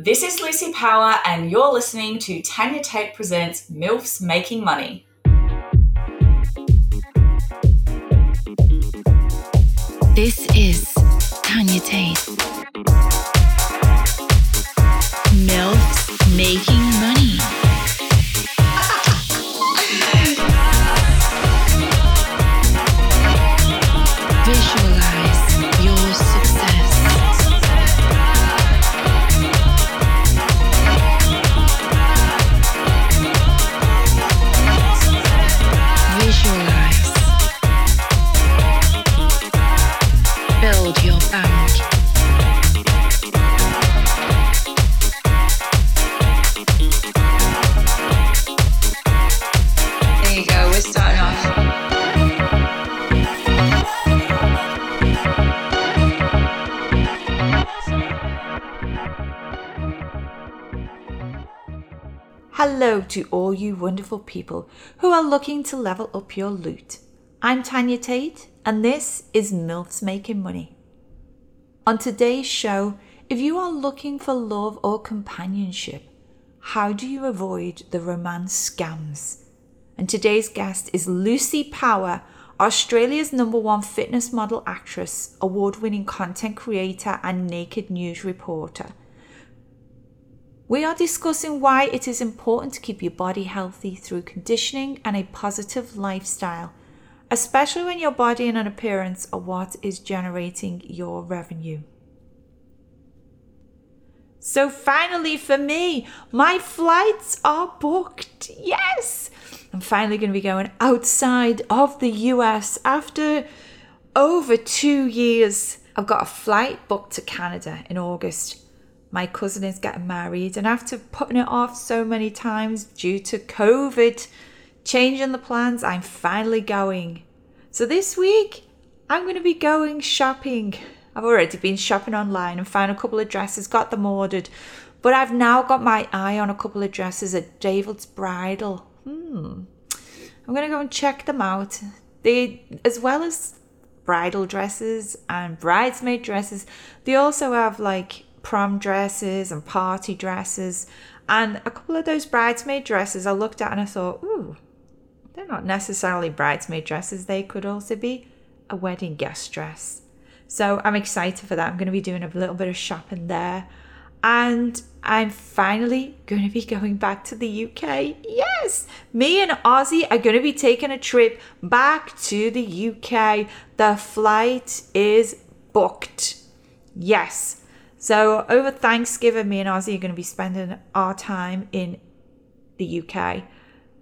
This is Lucy Power, and you're listening to Tanya Tate Presents MILFs Making Money. This is Tanya Tate. MILFs Making to all you wonderful people who are looking to level up your loot. I'm Tanya Tate, and this is MILFs Making Money. On today's show, if you are looking for love or companionship, how do you avoid the romance scams? And today's guest is Lucy Power, Australia's number one fitness model actress, award winning content creator, and naked news reporter. We are discussing why it is important to keep your body healthy through conditioning and a positive lifestyle, especially when your body and an appearance are what is generating your revenue. So, finally, for me, my flights are booked. Yes! I'm finally going to be going outside of the US after over two years. I've got a flight booked to Canada in August my cousin is getting married and after putting it off so many times due to covid changing the plans i'm finally going. So this week i'm going to be going shopping. I've already been shopping online and found a couple of dresses got them ordered but i've now got my eye on a couple of dresses at david's bridal. Hmm. I'm going to go and check them out. They as well as bridal dresses and bridesmaid dresses they also have like prom dresses and party dresses. And a couple of those bridesmaid dresses I looked at and I thought, ooh, they're not necessarily bridesmaid dresses. They could also be a wedding guest dress. So I'm excited for that. I'm going to be doing a little bit of shopping there. And I'm finally going to be going back to the UK. Yes, me and Ozzy are going to be taking a trip back to the UK. The flight is booked. Yes, so over Thanksgiving, me and Ozzy are going to be spending our time in the UK.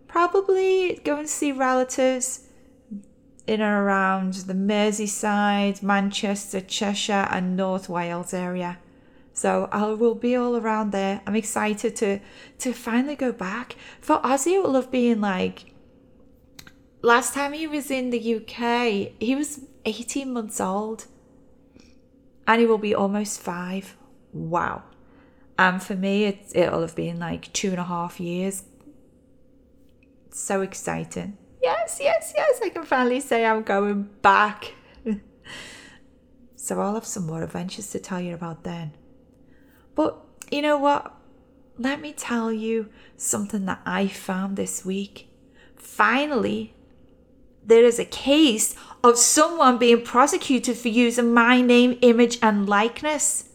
Probably going to see relatives in and around the Merseyside, Manchester, Cheshire, and North Wales area. So I will be all around there. I'm excited to to finally go back. For Ozzy, it will have been like last time he was in the UK, he was 18 months old and he will be almost five. Wow. And for me, it, it'll have been like two and a half years. So exciting. Yes, yes, yes, I can finally say I'm going back. so I'll have some more adventures to tell you about then. But you know what? Let me tell you something that I found this week. Finally, there is a case of someone being prosecuted for using my name, image, and likeness.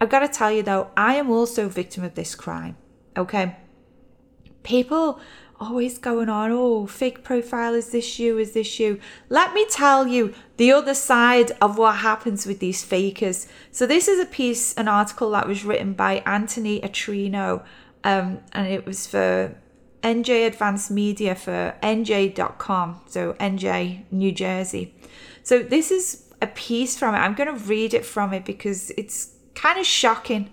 I've got to tell you though, I am also a victim of this crime. Okay. People always going on, oh, fake profile, is this you? Is this you? Let me tell you the other side of what happens with these fakers. So, this is a piece, an article that was written by Anthony Attrino, um, and it was for NJ Advanced Media for NJ.com, so NJ, New Jersey. So this is a piece from it. I'm going to read it from it because it's kind of shocking.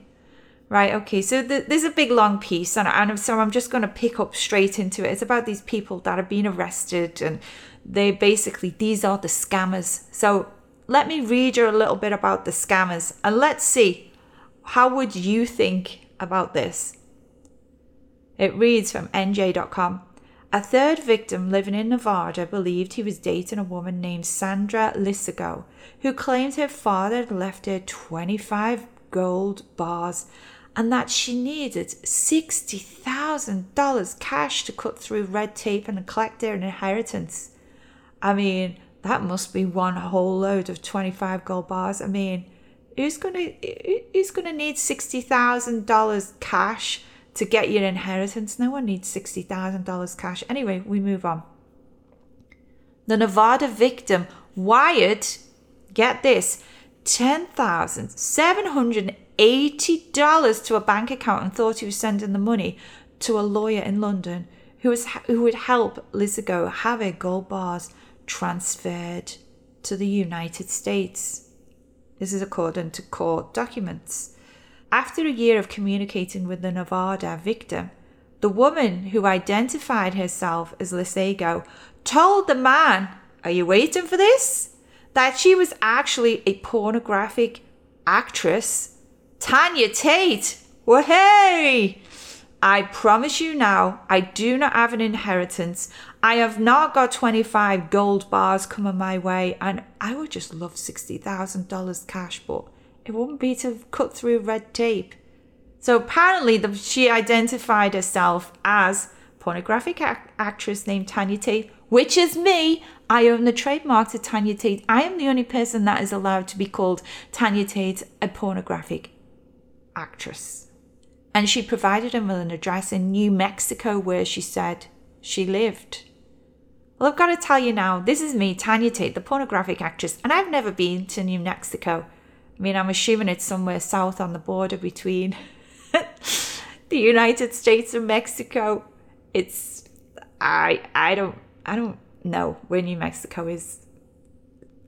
Right, okay, so th- there's a big long piece, and, and so I'm just going to pick up straight into it. It's about these people that have been arrested, and they basically, these are the scammers. So let me read you a little bit about the scammers, and let's see how would you think about this? It reads from NJ.com. A third victim living in Nevada believed he was dating a woman named Sandra Lissigo, who claimed her father had left her 25 gold bars and that she needed $60,000 cash to cut through red tape and collect their inheritance. I mean, that must be one whole load of 25 gold bars. I mean, who's gonna who's gonna need sixty thousand dollars cash to get your inheritance? No one needs sixty thousand dollars cash. Anyway, we move on. The Nevada victim wired, get this, ten thousand seven hundred eighty dollars to a bank account and thought he was sending the money to a lawyer in London who was who would help Lizzo have her gold bars transferred to the United States. This is according to court documents. After a year of communicating with the Nevada victim, the woman who identified herself as Lisego told the man, Are you waiting for this? That she was actually a pornographic actress. Tanya Tate. Well, hey! I promise you now, I do not have an inheritance. I have not got 25 gold bars coming my way, and I would just love $60,000 cash, but it wouldn't be to cut through red tape. So apparently, the, she identified herself as pornographic ac- actress named Tanya Tate, which is me. I own the trademark to Tanya Tate. I am the only person that is allowed to be called Tanya Tate, a pornographic actress. And she provided him with an address in New Mexico where she said she lived. Well, I've got to tell you now, this is me, Tanya Tate, the pornographic actress, and I've never been to New Mexico. I mean, I'm assuming it's somewhere south on the border between the United States and Mexico. It's I I don't I don't know where New Mexico is.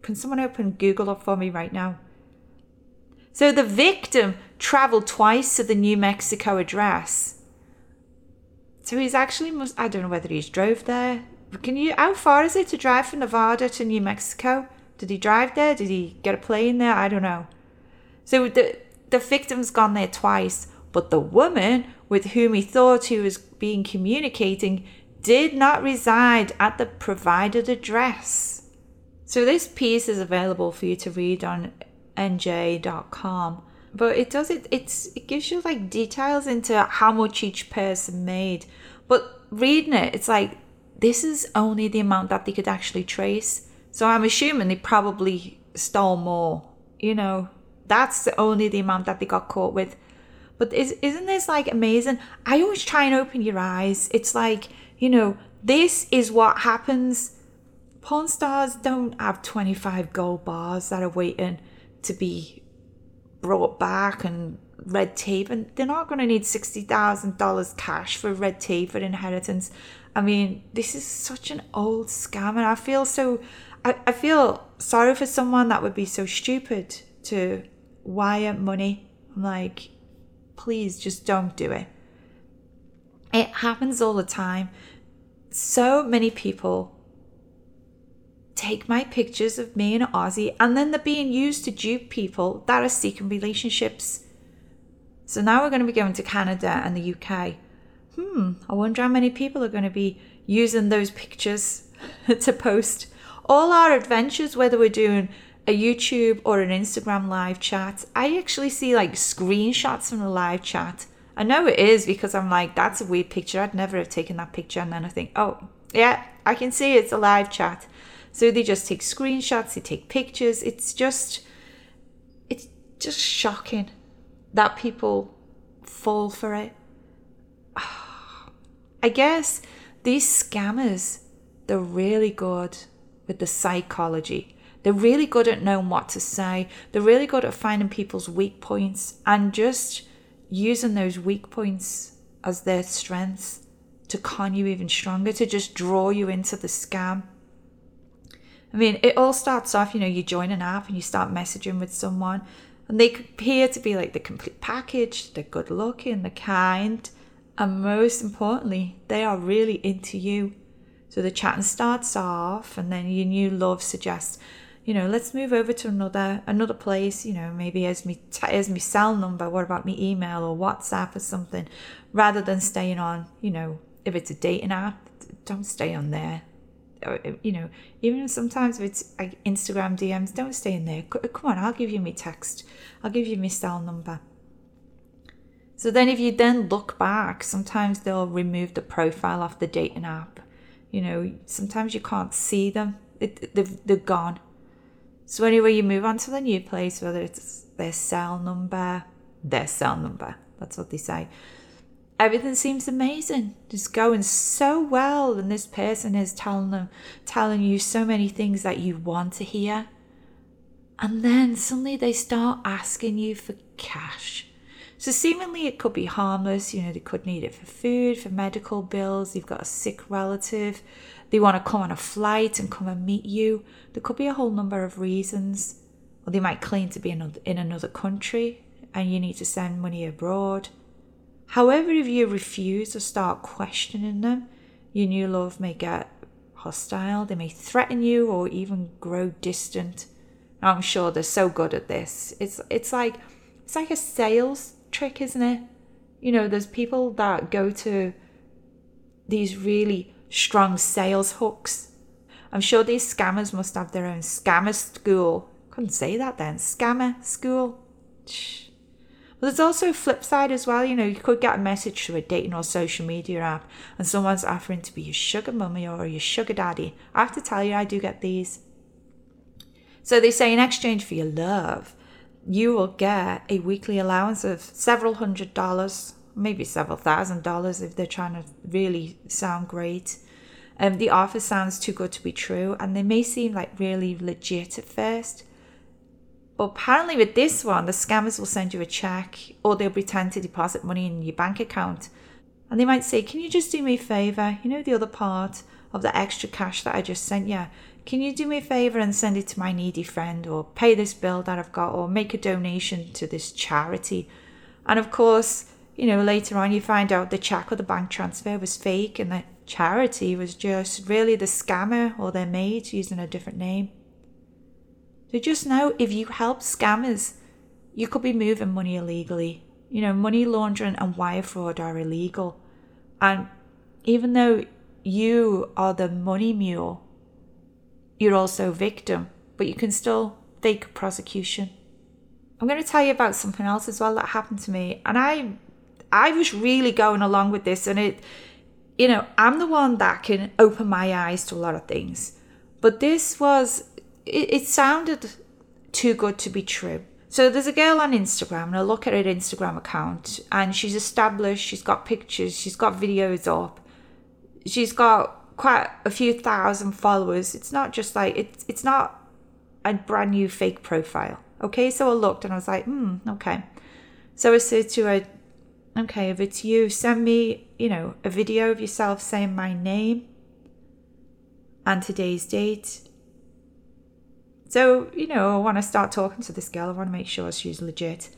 Can someone open Google up for me right now? So the victim traveled twice to the New Mexico address. So he's actually must I don't know whether he's drove there. Can you how far is it to drive from Nevada to New Mexico? Did he drive there? Did he get a plane there? I don't know. So the the victim's gone there twice, but the woman with whom he thought he was being communicating did not reside at the provided address. So this piece is available for you to read on nj.com. But it does it it's it gives you like details into how much each person made. But reading it, it's like this is only the amount that they could actually trace. So I'm assuming they probably stole more. You know, that's only the amount that they got caught with. But is, isn't this like amazing? I always try and open your eyes. It's like, you know, this is what happens. Porn stars don't have 25 gold bars that are waiting to be brought back and red tape, and they're not going to need $60,000 cash for red tape for inheritance. I mean, this is such an old scam, and I feel so. I, I feel sorry for someone that would be so stupid to wire money. I'm like, please just don't do it. It happens all the time. So many people take my pictures of me and Ozzy, and then they're being used to dupe people that are seeking relationships. So now we're going to be going to Canada and the UK. Hmm, I wonder how many people are going to be using those pictures to post all our adventures, whether we're doing a YouTube or an Instagram live chat. I actually see like screenshots from the live chat. I know it is because I'm like, that's a weird picture. I'd never have taken that picture. And then I think, oh, yeah, I can see it's a live chat. So they just take screenshots, they take pictures. It's just, it's just shocking that people fall for it. I guess these scammers, they're really good with the psychology. They're really good at knowing what to say. They're really good at finding people's weak points and just using those weak points as their strengths to con you even stronger, to just draw you into the scam. I mean, it all starts off, you know, you join an app and you start messaging with someone, and they appear to be like the complete package. They're good looking, they're kind, and most importantly, they are really into you. So the chatting starts off, and then your new love suggests, you know, let's move over to another another place. You know, maybe as me as me cell number. What about me email or WhatsApp or something, rather than staying on. You know, if it's a dating app, don't stay on there. You know, even sometimes if it's like Instagram DMs, don't stay in there. Come on, I'll give you my text. I'll give you my cell number. So then, if you then look back, sometimes they'll remove the profile off the dating app. You know, sometimes you can't see them, it, they've, they're gone. So, anyway, you move on to the new place, whether it's their cell number, their cell number, that's what they say. Everything seems amazing, It's going so well, and this person is telling them, telling you so many things that you want to hear. And then suddenly they start asking you for cash. So seemingly it could be harmless, you know, they could need it for food, for medical bills, you've got a sick relative, they want to come on a flight and come and meet you. There could be a whole number of reasons. Or they might claim to be in another- country and you need to send money abroad. However, if you refuse or start questioning them, your new love may get hostile, they may threaten you or even grow distant. I'm sure they're so good at this. It's it's like it's like a sales trick, isn't it? You know, there's people that go to these really strong sales hooks. I'm sure these scammers must have their own scammer school. Couldn't say that then. Scammer school. But there's also a flip side as well. You know, you could get a message through a dating or social media app and someone's offering to be your sugar mummy or your sugar daddy. I have to tell you, I do get these. So they say in exchange for your love, you will get a weekly allowance of several hundred dollars, maybe several thousand dollars if they're trying to really sound great. Um, the offer sounds too good to be true, and they may seem like really legit at first. But apparently, with this one, the scammers will send you a check or they'll pretend to deposit money in your bank account. And they might say, Can you just do me a favor? You know, the other part of the extra cash that I just sent you? Can you do me a favor and send it to my needy friend or pay this bill that I've got or make a donation to this charity? And of course, you know, later on you find out the check or the bank transfer was fake and the charity was just really the scammer or their mate using a different name. So just know if you help scammers, you could be moving money illegally. You know, money laundering and wire fraud are illegal. And even though you are the money mule, you're also a victim, but you can still fake prosecution. I'm going to tell you about something else as well that happened to me. And I I was really going along with this and it you know, I'm the one that can open my eyes to a lot of things. But this was it, it sounded too good to be true. So there's a girl on Instagram, and I look at her Instagram account, and she's established, she's got pictures, she's got videos up, she's got quite a few thousand followers. It's not just like it's it's not a brand new fake profile. Okay, so I looked and I was like, hmm, okay. So I said to her, okay, if it's you, send me, you know, a video of yourself saying my name and today's date so, you know, I want to start talking to this girl. I want to make sure she's legit.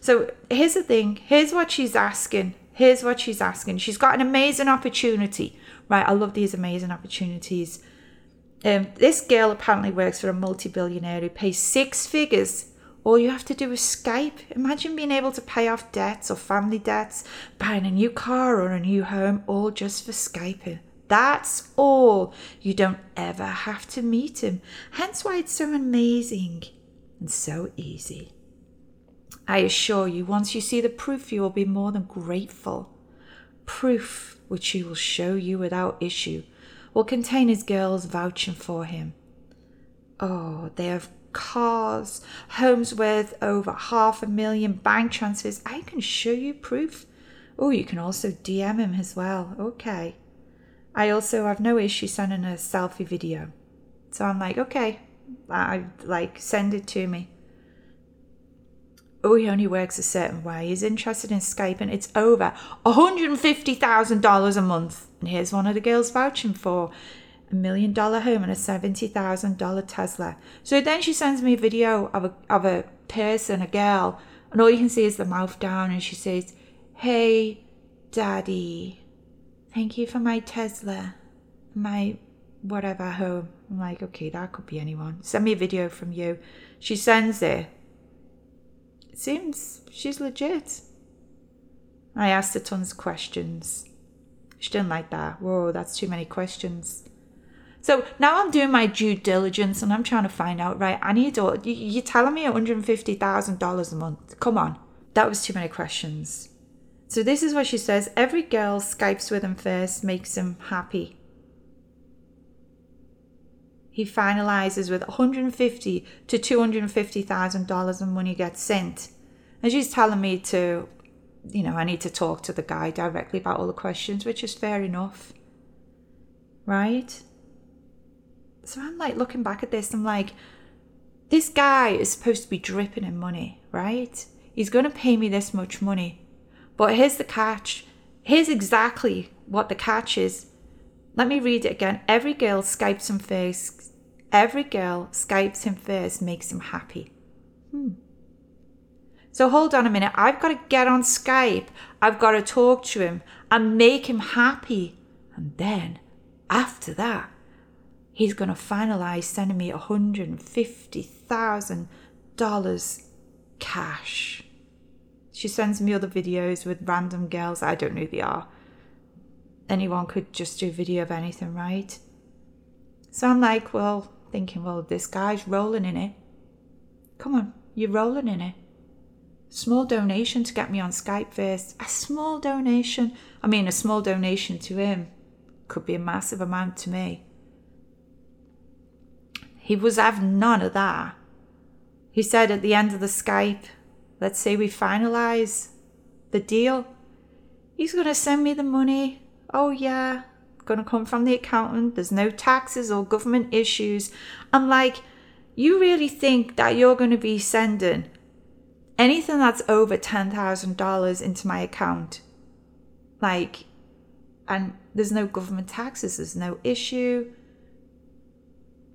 So, here's the thing here's what she's asking. Here's what she's asking. She's got an amazing opportunity, right? I love these amazing opportunities. Um, this girl apparently works for a multi billionaire who pays six figures. All you have to do is Skype. Imagine being able to pay off debts or family debts, buying a new car or a new home, all just for Skyping. That's all. You don't ever have to meet him. Hence why it's so amazing and so easy. I assure you, once you see the proof, you will be more than grateful. Proof which he will show you without issue will contain his girls vouching for him. Oh, they have cars, homes worth over half a million, bank transfers. I can show you proof. Oh, you can also DM him as well. Okay. I also have no issue sending a selfie video. So I'm like, okay, I like send it to me. Oh, he only works a certain way. He's interested in Skype and it's over $150,000 a month. And here's one of the girls vouching for a million dollar home and a $70,000 Tesla. So then she sends me a video of a, of a person, a girl, and all you can see is the mouth down and she says, Hey, daddy, thank you for my Tesla, my whatever home. I'm like, okay, that could be anyone. Send me a video from you. She sends it. It seems she's legit. I asked her tons of questions. She didn't like that. Whoa, that's too many questions. So now I'm doing my due diligence and I'm trying to find out, right? I need all, you, you're telling me $150,000 a month. Come on. That was too many questions. So this is what she says every girl Skypes with him first makes him happy. He finalizes with 150 to 250,000 dollars in money gets sent. And she's telling me to you know, I need to talk to the guy directly about all the questions, which is fair enough. Right? So I'm like looking back at this, I'm like, this guy is supposed to be dripping in money, right? He's going to pay me this much money. But here's the catch. Here's exactly what the catch is. Let me read it again. Every girl Skypes him first. Every girl Skypes him first makes him happy. Hmm. So hold on a minute. I've got to get on Skype. I've got to talk to him and make him happy. And then after that, he's going to finalize sending me $150,000 cash. She sends me other videos with random girls. I don't know who they are. Anyone could just do a video of anything, right? So I'm like, well, thinking, well, this guy's rolling in it. Come on, you're rolling in it. Small donation to get me on Skype first. A small donation. I mean, a small donation to him could be a massive amount to me. He was having none of that. He said at the end of the Skype, let's say we finalize the deal, he's going to send me the money. Oh, yeah, going to come from the accountant. There's no taxes or government issues. I'm like, you really think that you're going to be sending anything that's over $10,000 into my account? Like, and there's no government taxes, there's no issue.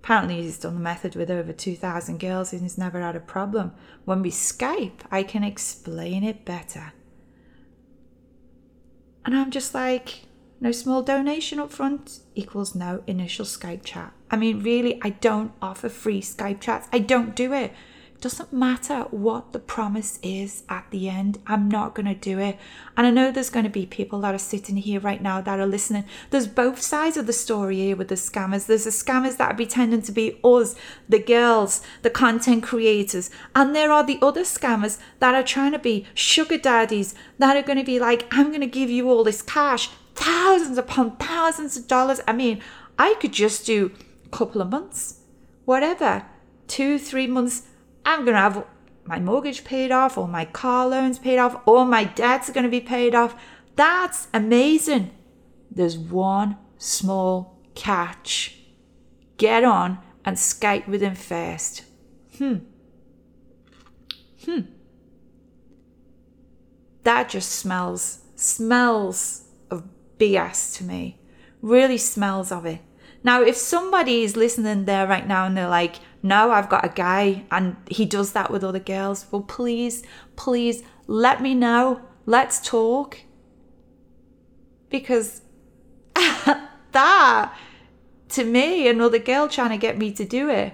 Apparently, he's done the method with over 2,000 girls and he's never had a problem. When we Skype, I can explain it better. And I'm just like, no small donation up front equals no initial Skype chat. I mean, really, I don't offer free Skype chats. I don't do it. Doesn't matter what the promise is at the end, I'm not going to do it. And I know there's going to be people that are sitting here right now that are listening. There's both sides of the story here with the scammers. There's the scammers that are pretending to be us, the girls, the content creators. And there are the other scammers that are trying to be sugar daddies that are going to be like, I'm going to give you all this cash, thousands upon thousands of dollars. I mean, I could just do a couple of months, whatever, two, three months I'm going to have my mortgage paid off, all my car loans paid off, all my debts are going to be paid off. That's amazing. There's one small catch. Get on and Skype with him first. Hmm. Hmm. That just smells, smells of BS to me. Really smells of it. Now, if somebody is listening there right now and they're like, no, I've got a guy and he does that with other girls, well, please, please let me know. Let's talk. Because that, to me, another girl trying to get me to do it,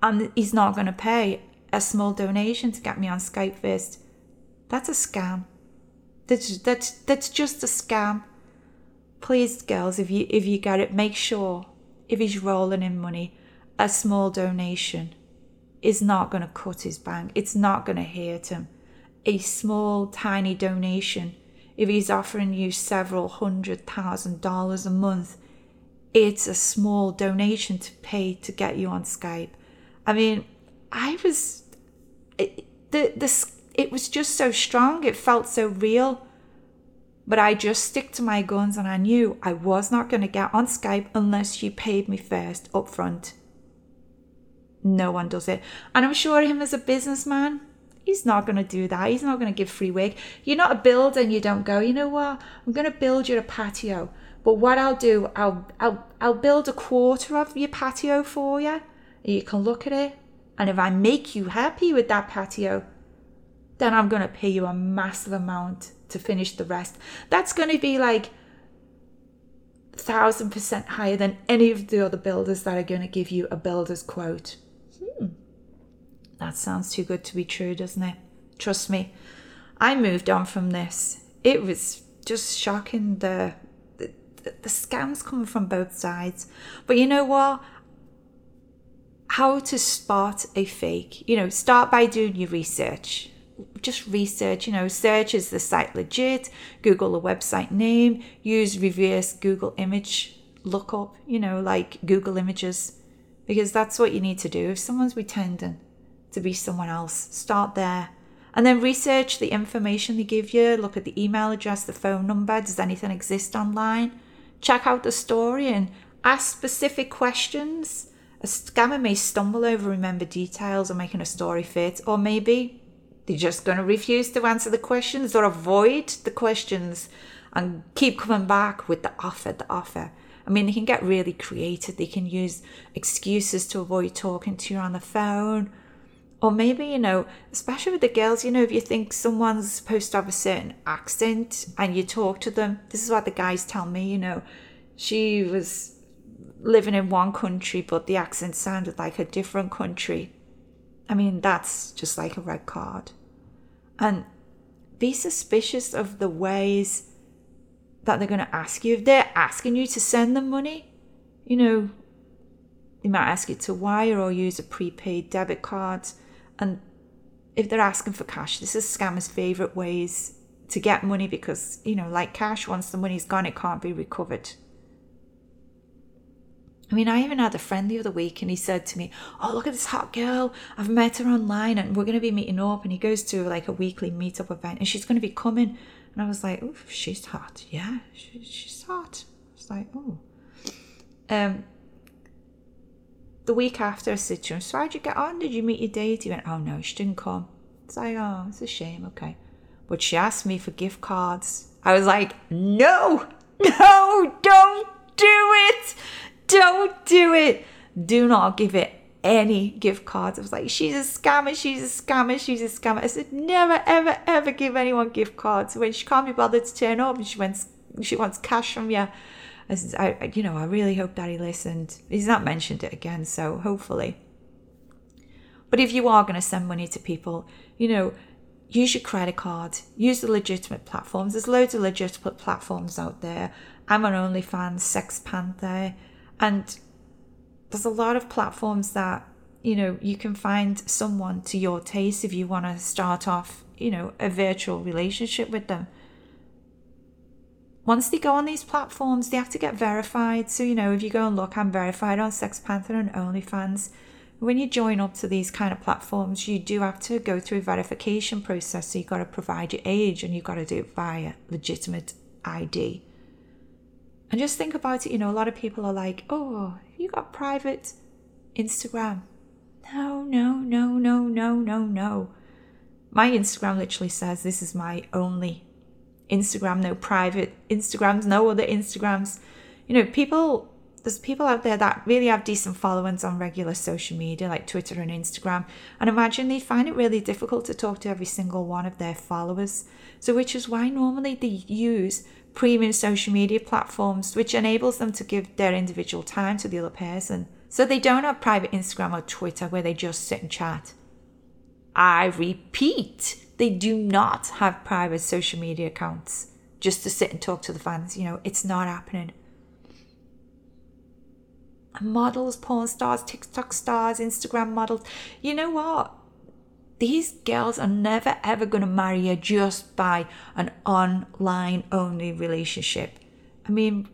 and he's not going to pay a small donation to get me on Skype first, that's a scam. That's, that's, that's just a scam please girls if you if you get it make sure if he's rolling in money a small donation is not going to cut his bank. It's not going to hurt him. A small tiny donation if he's offering you several hundred thousand dollars a month it's a small donation to pay to get you on skype. I mean i was it, the, the, it was just so strong. It felt so real but I just stick to my guns and I knew I was not going to get on Skype unless you paid me first up front. No one does it. And I'm sure him as a businessman, he's not going to do that. He's not going to give free work. You're not a builder and you don't go, you know what? I'm going to build you a patio. But what I'll do, I'll, I'll, I'll build a quarter of your patio for you. You can look at it. And if I make you happy with that patio, then I'm going to pay you a massive amount to finish the rest. That's going to be like thousand percent higher than any of the other builders that are going to give you a builder's quote. Hmm. That sounds too good to be true, doesn't it? Trust me, I moved on from this. It was just shocking the the, the scams coming from both sides. But you know what? How to spot a fake. You know, start by doing your research just research, you know, search is the site legit, Google the website name, use reverse Google image lookup, you know, like Google images, because that's what you need to do. If someone's pretending to be someone else, start there. And then research the information they give you, look at the email address, the phone number, does anything exist online? Check out the story and ask specific questions. A scammer may stumble over remember details or making a story fit, or maybe they're just going to refuse to answer the questions or avoid the questions and keep coming back with the offer, the offer. I mean, they can get really creative. They can use excuses to avoid talking to you on the phone. Or maybe, you know, especially with the girls, you know, if you think someone's supposed to have a certain accent and you talk to them, this is what the guys tell me, you know, she was living in one country, but the accent sounded like a different country. I mean, that's just like a red card. And be suspicious of the ways that they're going to ask you. If they're asking you to send them money, you know, they might ask you to wire or use a prepaid debit card. And if they're asking for cash, this is scammers' favorite ways to get money because, you know, like cash, once the money's gone, it can't be recovered. I mean, I even had a friend the other week and he said to me, Oh, look at this hot girl. I've met her online and we're going to be meeting up. And he goes to like a weekly meetup event and she's going to be coming. And I was like, Oh, she's hot. Yeah, she, she's hot. I was like, Oh. Um, the week after I said to him, So how'd you get on? Did you meet your date? He went, Oh, no, she didn't come. It's like, Oh, it's a shame. Okay. But she asked me for gift cards. I was like, No, no, don't do it. Don't do it. Do not give it any gift cards. I was like, she's a scammer, she's a scammer, she's a scammer. I said, never, ever, ever give anyone gift cards when she can't be bothered to turn up and she wants she wants cash from you. I said, I, you know, I really hope that he listened. He's not mentioned it again, so hopefully. But if you are going to send money to people, you know, use your credit card, use the legitimate platforms. There's loads of legitimate platforms out there. I'm on OnlyFans, SextPanther, and there's a lot of platforms that, you know, you can find someone to your taste if you want to start off, you know, a virtual relationship with them. Once they go on these platforms, they have to get verified. So, you know, if you go and look, I'm verified on SextPanther and OnlyFans. When you join up to these kind of platforms, you do have to go through a verification process. So you've got to provide your age and you've got to do it via legitimate ID. And just think about it, you know, a lot of people are like, oh, you got private Instagram. No, no, no, no, no, no, no. My Instagram literally says this is my only Instagram, no private Instagrams, no other Instagrams. You know, people, there's people out there that really have decent followings on regular social media like Twitter and Instagram. And imagine they find it really difficult to talk to every single one of their followers. So, which is why normally they use premium social media platforms, which enables them to give their individual time to the other person. So they don't have private Instagram or Twitter where they just sit and chat. I repeat, they do not have private social media accounts just to sit and talk to the fans. You know, it's not happening. Models, porn stars, TikTok stars, Instagram models. You know what? These girls are never ever going to marry you just by an online only relationship. I mean,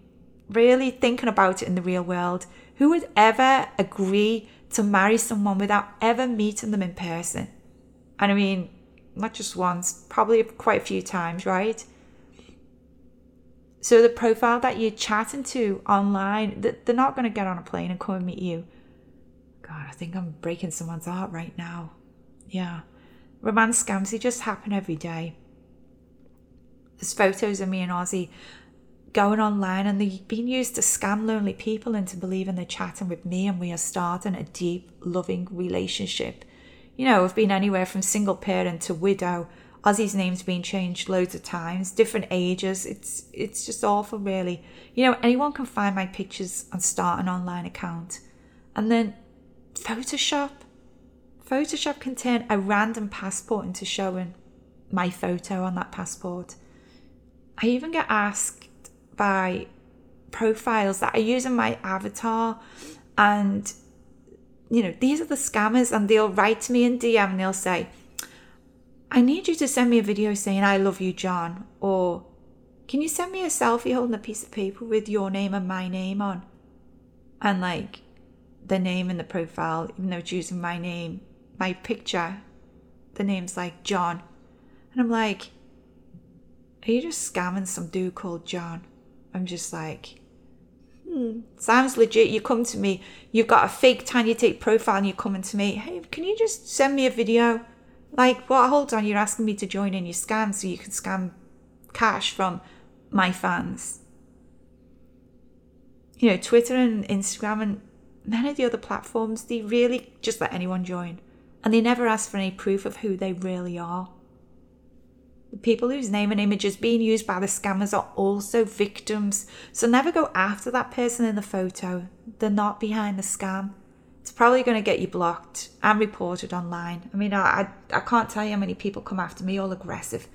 really thinking about it in the real world, who would ever agree to marry someone without ever meeting them in person? And I mean, not just once, probably quite a few times, right? So the profile that you're chatting to online, they're not going to get on a plane and come and meet you. God, I think I'm breaking someone's heart right now. Yeah. Romance scams, they just happen every day. There's photos of me and Ozzy going online and they've been used to scam lonely people into believing they're chatting with me and we are starting a deep, loving relationship. You know, I've been anywhere from single parent to widow. Ozzy's name's been changed loads of times, different ages. It's it's just awful really. You know, anyone can find my pictures and start an online account. And then Photoshop Photoshop can turn a random passport into showing my photo on that passport. I even get asked by profiles that are using my avatar and you know these are the scammers and they'll write to me in DM and they'll say I need you to send me a video saying, I love you, John. Or can you send me a selfie holding a piece of paper with your name and my name on? And like the name in the profile, even though it's using my name, my picture, the name's like John. And I'm like, are you just scamming some dude called John? I'm just like, hmm, sounds legit. You come to me, you've got a fake Tanya Tate profile, and you're coming to me, hey, can you just send me a video? Like, well, hold on, you're asking me to join in your scam so you can scam cash from my fans. You know, Twitter and Instagram and many of the other platforms, they really just let anyone join. And they never ask for any proof of who they really are. The people whose name and image is being used by the scammers are also victims. So never go after that person in the photo. They're not behind the scam. It's probably going to get you blocked and reported online. I mean, I, I, I can't tell you how many people come after me all aggressive.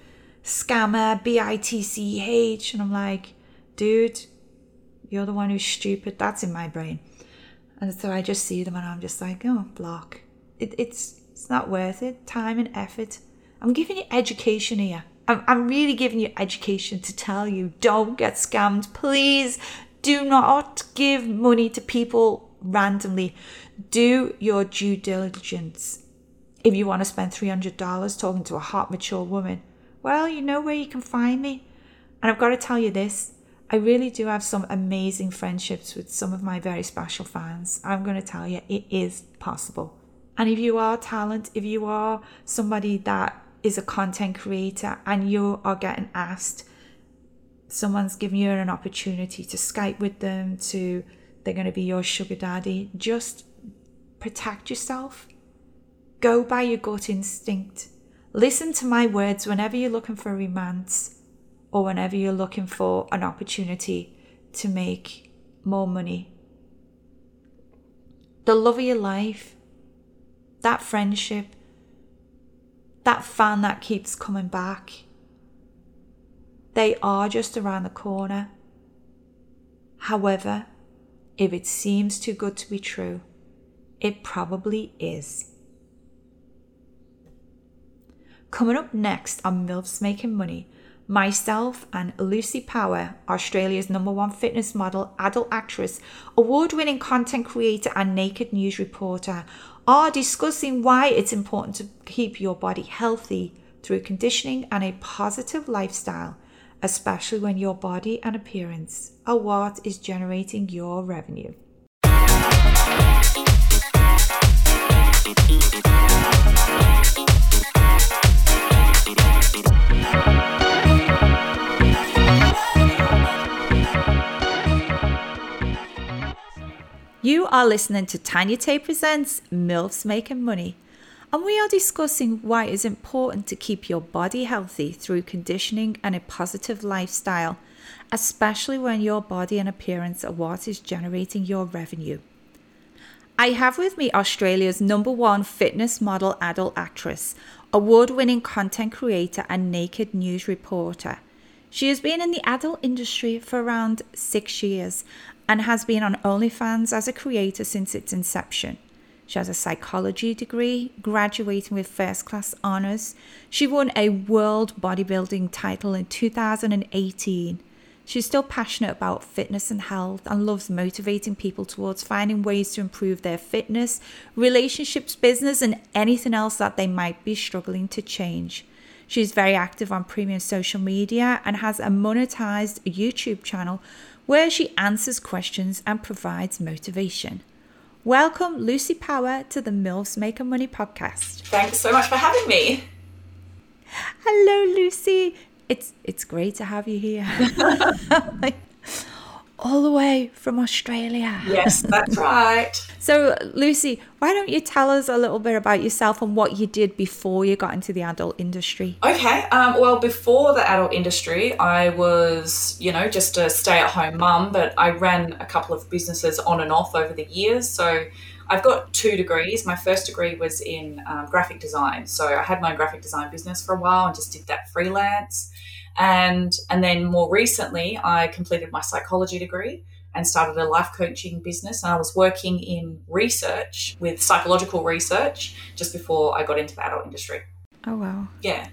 Scammer, B I T C H. And I'm like, dude, you're the one who's stupid. That's in my brain. And so I just see them and I'm just like, oh, block. It, it's it's not worth it. Time and effort. I'm giving you education here. I'm, I'm really giving you education to tell you don't get scammed. Please do not give money to people randomly. Do your due diligence. If you want to spend $300 talking to a hot, mature woman, well, you know where you can find me. And I've got to tell you this I really do have some amazing friendships with some of my very special fans. I'm going to tell you, it is possible. And if you are talent, if you are somebody that is a content creator and you are getting asked, someone's giving you an opportunity to Skype with them, to they're going to be your sugar daddy, just protect yourself. Go by your gut instinct. Listen to my words whenever you're looking for romance or whenever you're looking for an opportunity to make more money. The love of your life, that friendship, that fan that keeps coming back, they are just around the corner. However, if it seems too good to be true, it probably is. Coming up next on MILFs Making Money, myself and Lucy Power, Australia's number one fitness model, adult actress, award winning content creator, and naked news reporter, are discussing why it's important to keep your body healthy through conditioning and a positive lifestyle, especially when your body and appearance are what is generating your revenue. You are listening to Tanya Tate Presents MILFs Making Money, and we are discussing why it is important to keep your body healthy through conditioning and a positive lifestyle, especially when your body and appearance are what is generating your revenue. I have with me Australia's number one fitness model adult actress, award winning content creator, and naked news reporter. She has been in the adult industry for around six years and has been on OnlyFans as a creator since its inception. She has a psychology degree, graduating with first class honors. She won a world bodybuilding title in 2018. She's still passionate about fitness and health and loves motivating people towards finding ways to improve their fitness, relationships, business, and anything else that they might be struggling to change. She's very active on premium social media and has a monetized YouTube channel where she answers questions and provides motivation. Welcome, Lucy Power, to the MILFs Making Money podcast. Thanks so much for having me. Hello, Lucy. It's it's great to have you here. All the way from Australia. Yes, that's right. So, Lucy, why don't you tell us a little bit about yourself and what you did before you got into the adult industry? Okay. Um, well, before the adult industry, I was, you know, just a stay at home mum, but I ran a couple of businesses on and off over the years. So, I've got two degrees. My first degree was in um, graphic design. So, I had my graphic design business for a while and just did that freelance. And, and then more recently, I completed my psychology degree and started a life coaching business. And I was working in research with psychological research just before I got into the adult industry. Oh wow. Yeah.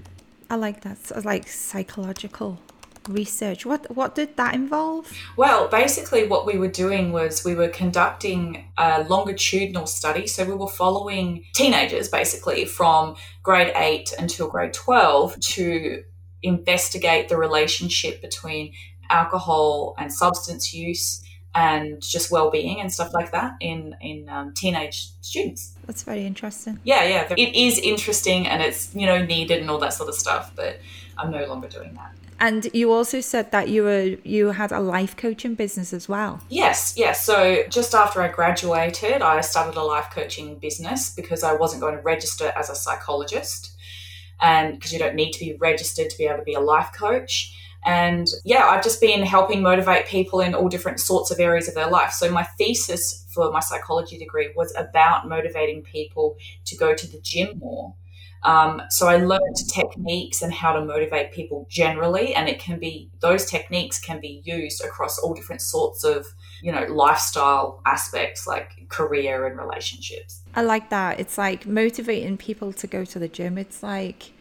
I like that. So, like psychological research. What what did that involve? Well, basically, what we were doing was we were conducting a longitudinal study. So we were following teenagers basically from grade eight until grade 12 to investigate the relationship between alcohol and substance use and just well-being and stuff like that in in um, teenage students That's very interesting. yeah yeah it is interesting and it's you know needed and all that sort of stuff but i'm no longer doing that And you also said that you were you had a life coaching business as well. Yes, yes. So just after I graduated, I started a life coaching business because I wasn't going to register as a psychologist. And because you don't need to be registered to be able to be a life coach. And yeah, I've just been helping motivate people in all different sorts of areas of their life. So my thesis for my psychology degree was about motivating people to go to the gym more. Um, so I learned techniques and how to motivate people generally, and it can be those techniques can be used across all different sorts of you know lifestyle aspects like career and relationships. I like that. It's like motivating people to go to the gym. It's like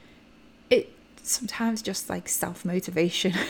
it sometimes just like self motivation.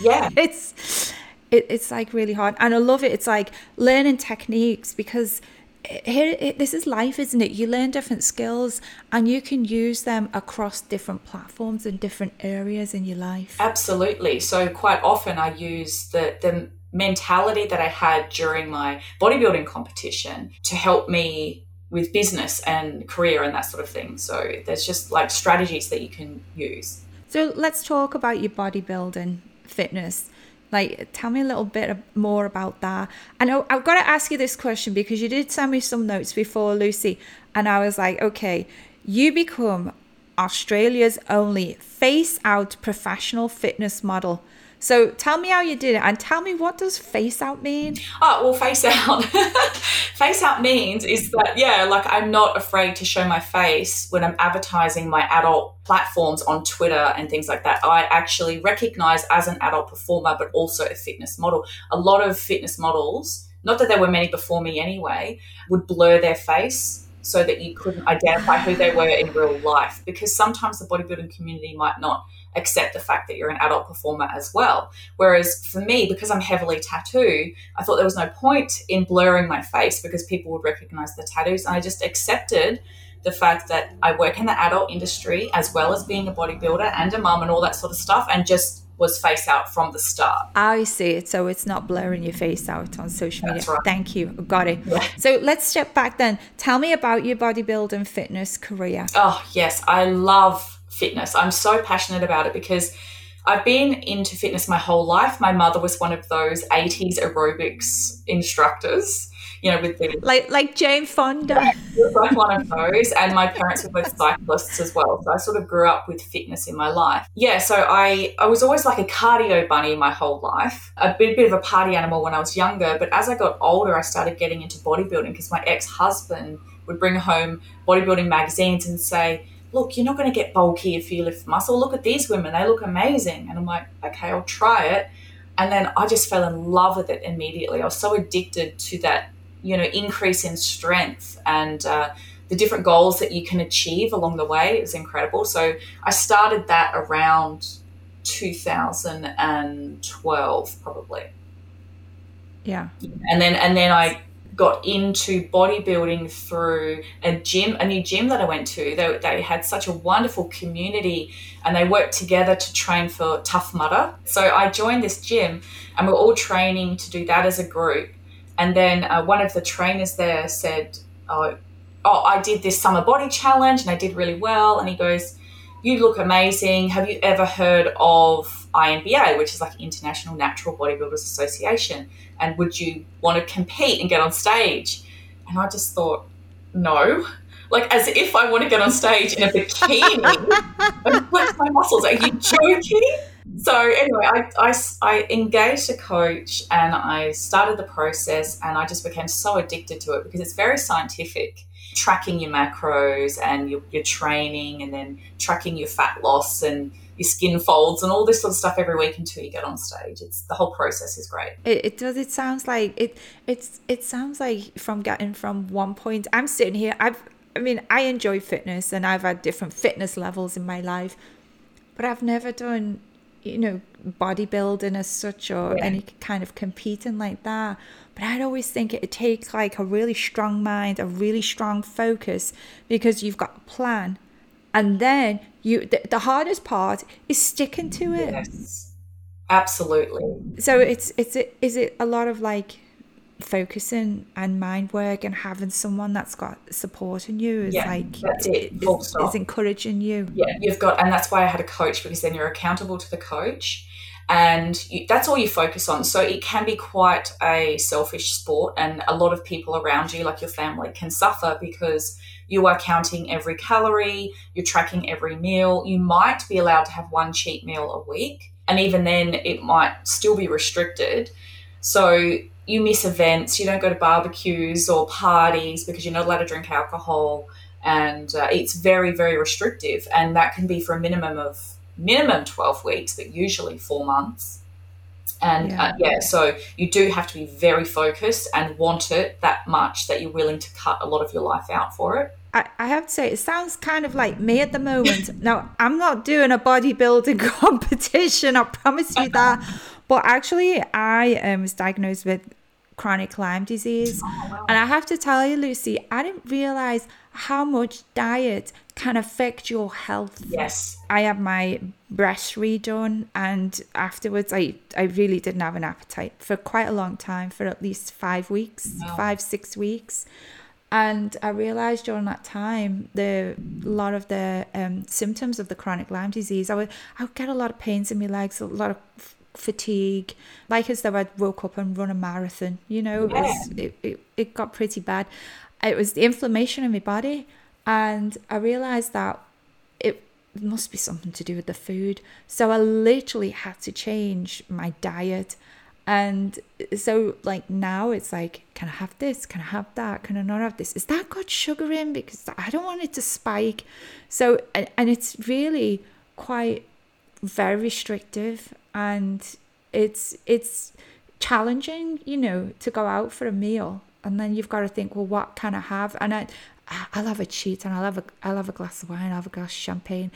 Yeah, it's it, it's like really hard, and I love it. It's like learning techniques because here it, this is life, isn't it? You learn different skills, and you can use them across different platforms and different areas in your life. absolutely. So quite often I use the the mentality that I had during my bodybuilding competition to help me with business and career and that sort of thing. So there's just like strategies that you can use. So let's talk about your bodybuilding fitness. Like, tell me a little bit more about that. And I've got to ask you this question because you did send me some notes before, Lucy, and I was like, okay, you become Australia's only face out professional fitness model. So tell me how you did it and tell me what does face out mean? Oh, well, face out. face out means is that, yeah, like I'm not afraid to show my face when I'm advertising my adult platforms on Twitter and things like that. I actually recognize as an adult performer, but also a fitness model. A lot of fitness models, not that there were many before me anyway, would blur their face so that you couldn't identify who they were in real life because sometimes the bodybuilding community might not accept the fact that you're an adult performer as well. Whereas for me, because I'm heavily tattooed, I thought there was no point in blurring my face because people would recognize the tattoos. And I just accepted the fact that I work in the adult industry as well as being a bodybuilder and a mum and all that sort of stuff and just was face out from the start. I see it. So it's not blurring your face out on social media. Right. Thank you. Got it. So let's step back then. Tell me about your bodybuilding fitness career. Oh, yes, I love fitness. I'm so passionate about it because I've been into fitness my whole life. My mother was one of those 80s aerobics instructors, you know, with the Like like Jane Fonda. like one of those, and my parents were both cyclists as well. So I sort of grew up with fitness in my life. Yeah, so I I was always like a cardio bunny my whole life. A bit, bit of a party animal when I was younger, but as I got older, I started getting into bodybuilding because my ex husband would bring home bodybuilding magazines and say. Look, you're not going to get bulky if you lift muscle. Look at these women; they look amazing. And I'm like, okay, I'll try it. And then I just fell in love with it immediately. I was so addicted to that you know increase in strength and uh, the different goals that you can achieve along the way is incredible so i started that around 2012 probably Yeah. and then and then i got into bodybuilding through a gym a new gym that i went to. They, they had such a wonderful community and they worked together to train for tough mudder. So i joined this gym and we're all training to do that as a group. And then uh, one of the trainers there said, oh, oh, I did this summer body challenge and I did really well. And he goes, You look amazing. Have you ever heard of INBA, which is like International Natural Bodybuilders Association? And would you want to compete and get on stage? And I just thought, No. Like, as if I want to get on stage in a bikini and flex my muscles. Are you joking? So anyway, I, I, I engaged a coach and I started the process and I just became so addicted to it because it's very scientific. Tracking your macros and your, your training and then tracking your fat loss and your skin folds and all this sort of stuff every week until you get on stage. It's the whole process is great. It, it does. It sounds like it. It's. It sounds like from getting from one point. I'm sitting here. I've. I mean, I enjoy fitness and I've had different fitness levels in my life, but I've never done, you know, bodybuilding as such or Yeah. any kind of competing like that. But I'd always think it takes like a really strong mind, a really strong focus because you've got a plan. And then you, the, the hardest part is sticking to it. Yes, absolutely. So it's it's is it a lot of like focusing and mind work and having someone that's got supporting you is Yeah, like that's it, is- is, encouraging you. Yeah, you've got, and that's why I had a coach because then you're accountable to the coach, and you, that's all you focus on. So it can be quite a selfish sport, and a lot of people around you, like your family, can suffer because you are counting every calorie, you're tracking every meal. You might be allowed to have one cheat meal a week, and even then, it might still be restricted. So you miss events, you don't go to barbecues or parties because you're not allowed to drink alcohol and uh, it's very very restrictive and that can be for a minimum of minimum 12 weeks but usually four months and yeah. Uh, yeah so you do have to be very focused and want it that much that you're willing to cut a lot of your life out for it I, I have to say, it sounds kind of like me at the moment. now, I'm not doing a bodybuilding competition, I promise you that. But actually, I um, was diagnosed with chronic Lyme disease. Oh, wow. And I have to tell you, Lucy, I didn't realize how much diet can affect your health. yes I had my breast redone, and afterwards, I, I really didn't have an appetite for quite a long time, for at least five weeks, Wow. five, six weeks. And I realized during that time, the a lot of the um, symptoms of the chronic Lyme disease, I would, I would get a lot of pains in my legs, a lot of f- fatigue, like as though I'd woke up and run a marathon. You know, it, was, it, it, it got pretty bad. It was the inflammation in my body. And I realized that it must be something to do with the food. So I literally had to change my diet. And so, like, now it's like, can I have this? Can I have that? Can I not have this? Is that got sugar in? Because I don't want it to spike. So, and, and it's really quite very restrictive and it's it's challenging you know to go out for a meal and then you've got to think well what can i have and i i'll have a cheat and i'll have a i'll have a glass of wine i'll have a glass of champagne.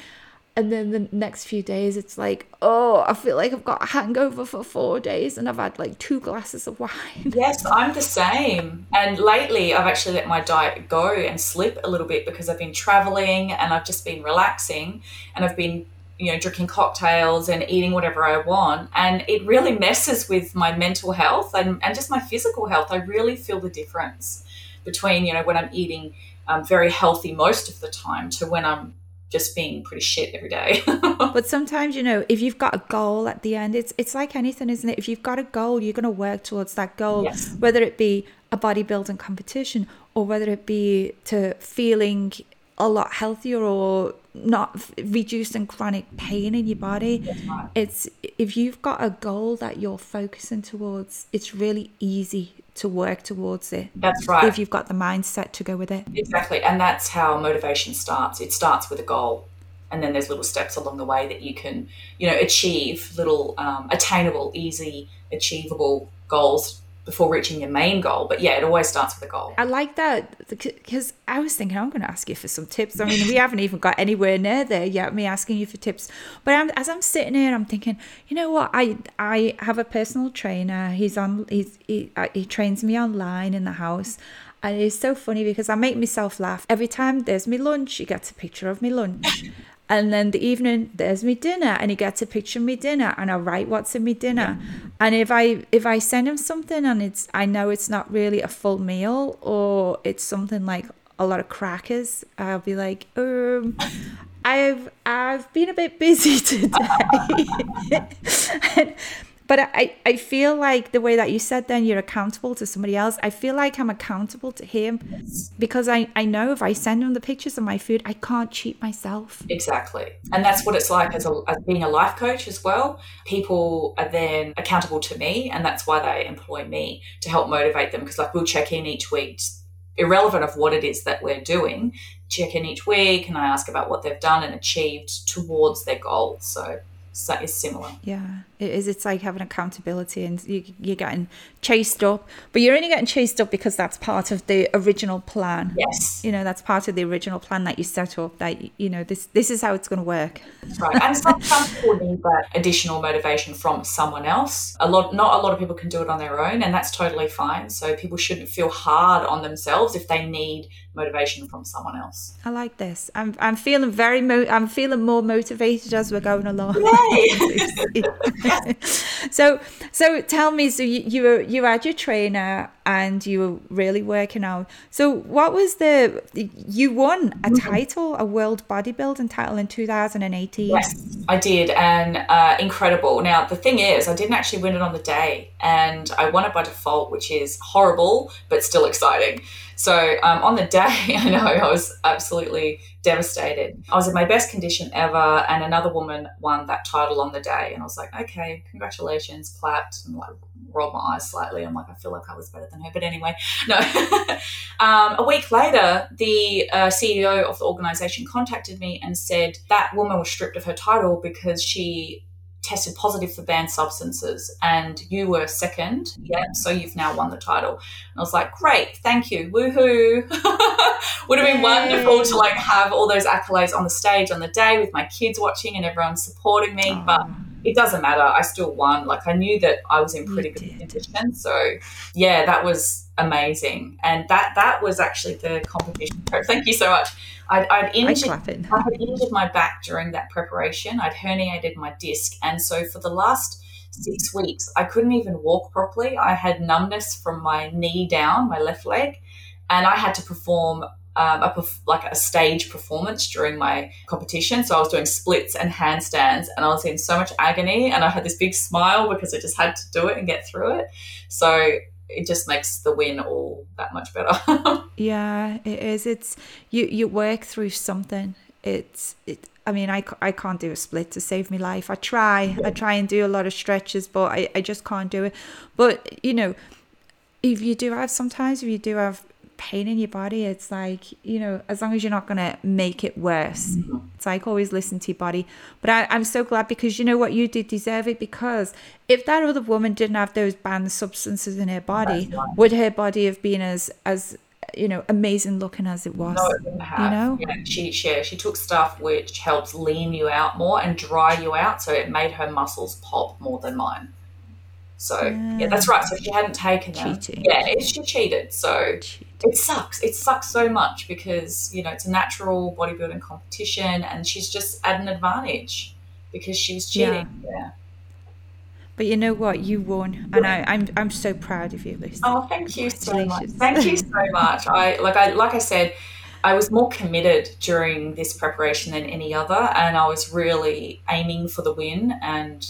And then the next few days it's like oh i feel like i've got a hangover for four days and i've had like two glasses of wine. Yes i'm the same. And lately i've actually let my diet go and slip a little bit because i've been traveling and i've just been relaxing and i've been you know drinking cocktails and eating whatever i want. And it really messes with my mental health and, and just my physical health. I really feel the difference between you know when i'm eating um, very healthy most of the time to when i'm just being pretty shit every day but sometimes you know if you've got a goal at the end it's it's like anything isn't it if you've got a goal you're going to work towards that goal Yes. whether it be a bodybuilding competition or whether it be to feeling a lot healthier or not reducing chronic pain in your body right. it's if you've got a goal that you're focusing towards it's really easy to work towards it that's right if you've got the mindset to go with it Exactly. And that's how motivation starts. It starts with a goal. And then there's little steps along the way that you can, you know, achieve little um, attainable, easy, achievable goals before reaching your main goal. But yeah, it always starts with a goal. I like that because I was thinking I'm going to ask you for some tips. I mean, we haven't even got anywhere near there yet. Me asking you for tips, but I'm, as I'm sitting here, I'm thinking, you know what? I I have a personal trainer. He's on. He's he, uh, he trains me online in the house. And it's so funny because I make myself laugh every time there's me lunch. He gets a picture of me lunch, and then the evening there's me dinner, and he gets a picture of me dinner, and I write what's in me dinner. And if I if I send him something and it's I know it's not really a full meal or it's something like a lot of crackers, I'll be like, um, I've I've been a bit busy today. And- but I, I feel like the way that you said then you're accountable to somebody else. I feel like I'm accountable to him because I, I know if I send him the pictures of my food, I can't cheat myself. Exactly. And that's what it's like as, a, as being a life coach as well. People are then accountable to me, and that's why they employ me to help motivate them because, like, we'll check in each week, irrelevant of what it is that we're doing, check in each week, and I ask about what they've done and achieved towards their goals. So, so is similar. Yeah, it is. It's like having accountability, and you, you're getting chased up, but you're only getting chased up because that's part of the original plan. Yes. You know, that's part of the original plan that you set up. That you know, this this is how it's going to work. Right. And some, some people need that additional motivation from someone else. A lot, not a lot of people can do it on their own, and that's totally fine. So people shouldn't feel hard on themselves if they need motivation from someone else. I like this. I'm I'm feeling very mo- I'm feeling more motivated as we're going along. so so tell me so you, you were you had your trainer and you were really working out. So what was the you won a title, a world bodybuilding title in 2018. Yes, I did, and uh, incredible. Now the thing is, I didn't actually win it on the day, and I won it by default, which is horrible but still exciting. So um, on the day, I know I was absolutely devastated. I was in my best condition ever, and another woman won that title on the day, and I was like, okay, congratulations, clapped, and like rolled my eyes slightly. I'm like, I feel like I was better than her, but anyway, no. um, a week later, the uh, CEO of the organization contacted me and said that woman was stripped of her title because she tested positive for banned substances and you were second. Yeah, so you've now won the title. And I was like, great, thank you, woohoo. Would have been Yay. wonderful to like have all those accolades on the stage on the day with my kids watching and everyone supporting me, but it doesn't matter. I still won. Like I knew that I was in pretty You good did. condition. So yeah, that was amazing. And that that was actually the competition. Thank you so much. I'd, I'd injured. I had injured my back during that preparation. I'd herniated my disc. And so for the last six weeks, I couldn't even walk properly. I had numbness from my knee down, my left leg, and I had to perform. Um, a perf- like a stage performance during my competition, so I was doing splits and handstands, and I was in so much agony, and I had this big smile because I just had to do it and get through it. So it just makes the win all that much better. Yeah, it is. It's you. You work through something. It's. It. I mean, I, I can't do a split to save my life. I try. I try and do a lot of stretches, but I, I just can't do it. But you know, if you do have sometimes if you do have pain in your body, it's like you know, as long as you're not gonna make it worse, it's like always listen to your body. But I, I'm so glad because you know what, you did deserve it because if that other woman didn't have those banned substances in her body, would her body have been as as you know amazing looking as it was? No, it have. know? Yeah, she, she she took stuff which helps lean you out more and dry you out, so it made her muscles pop more than mine. So yeah, that's right. So if she hadn't taken them, Cheating. yeah, she cheated. So it sucks. It sucks so much because you know it's a natural bodybuilding competition, and she's just at an advantage because she's was Yeah. cheating. Yeah. But you know what, you won, and I, I'm I'm so proud of you, Lucy. Oh, thank you so much. Thank you so much. I like I like I said, I was more committed during this preparation than any other, and I was really aiming for the win. And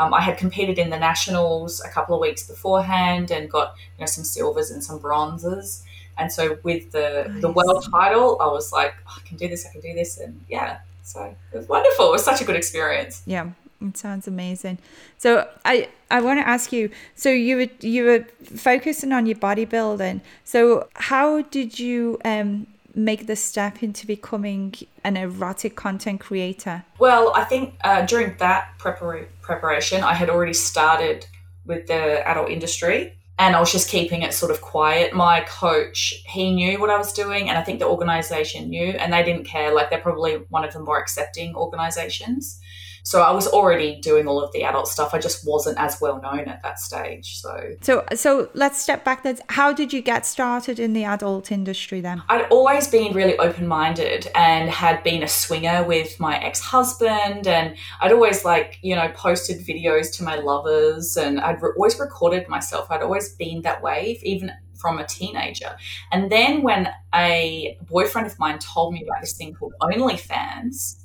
um, I had competed in the nationals a couple of weeks beforehand and got you know some silvers and some bronzes. And so with the the world title, I was like, oh, I can do this. I can do this. And yeah, so it was wonderful. It was such a good experience. Yeah, it sounds amazing. So I I want to ask you. So you were you were focusing on your bodybuilding. So how did you um make the step into becoming an erotic content creator? Well, I think uh, during that prepara- preparation, I had already started with the adult industry and I was just keeping it sort of quiet. My coach, he knew what I was doing, and I think the organization knew, and they didn't care. Like, they're probably one of the more accepting organizations. So I was already doing all of the adult stuff. I just wasn't as well known at that stage. So So so let's step back. Then how did you get started in the adult industry then? I'd always been really open minded and had been a swinger with my ex husband. And I'd always, like, you know, posted videos to my lovers and I'd re- always recorded myself. I'd always been that way, even from a teenager. And then when a boyfriend of mine told me about this thing called OnlyFans,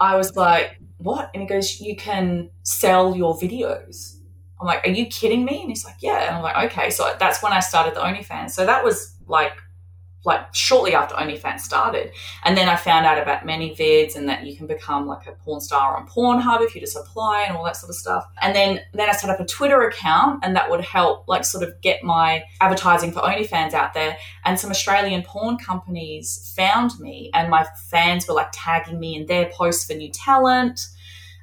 I was like, what? And he goes, you can sell your videos. I'm like, are you kidding me? And he's like, yeah. And I'm like, okay. So that's when I started the OnlyFans. So that was like, like shortly after OnlyFans started. And then I found out about ManyVids and that you can become like a porn star on Pornhub if you just apply and all that sort of stuff. And then then I set up a Twitter account and that would help like sort of get my advertising for OnlyFans out there. And some Australian porn companies found me and my fans were like tagging me in their posts for new talent.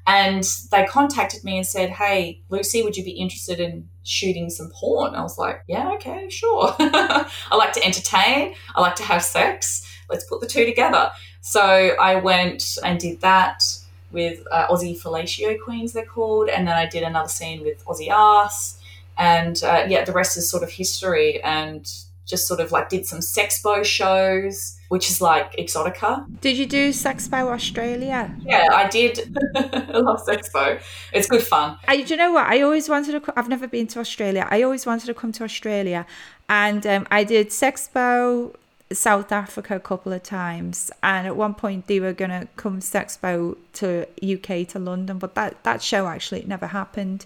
And they contacted me and said, Hey, Lucy, would you be interested in shooting some porn? I was like, Yeah, okay, sure. I like to entertain, I like to have sex. Let's put the two together. So I went and did that with uh, Aussie Fellatio Queens, they're called. And then I did another scene with Aussie Ass. And uh, yeah, the rest is sort of history. And just sort of like did some sexpo shows, which is like Exotica. Did you do Sexpo Australia? Yeah, I did. I love Sexpo. It's good fun. I, do you know what? I always wanted to. co- I've never been to Australia. I always wanted to come to Australia, and um, I did Sexpo South Africa a couple of times. And at one point, they were gonna come Sexpo to UK to London, but that that show actually never happened.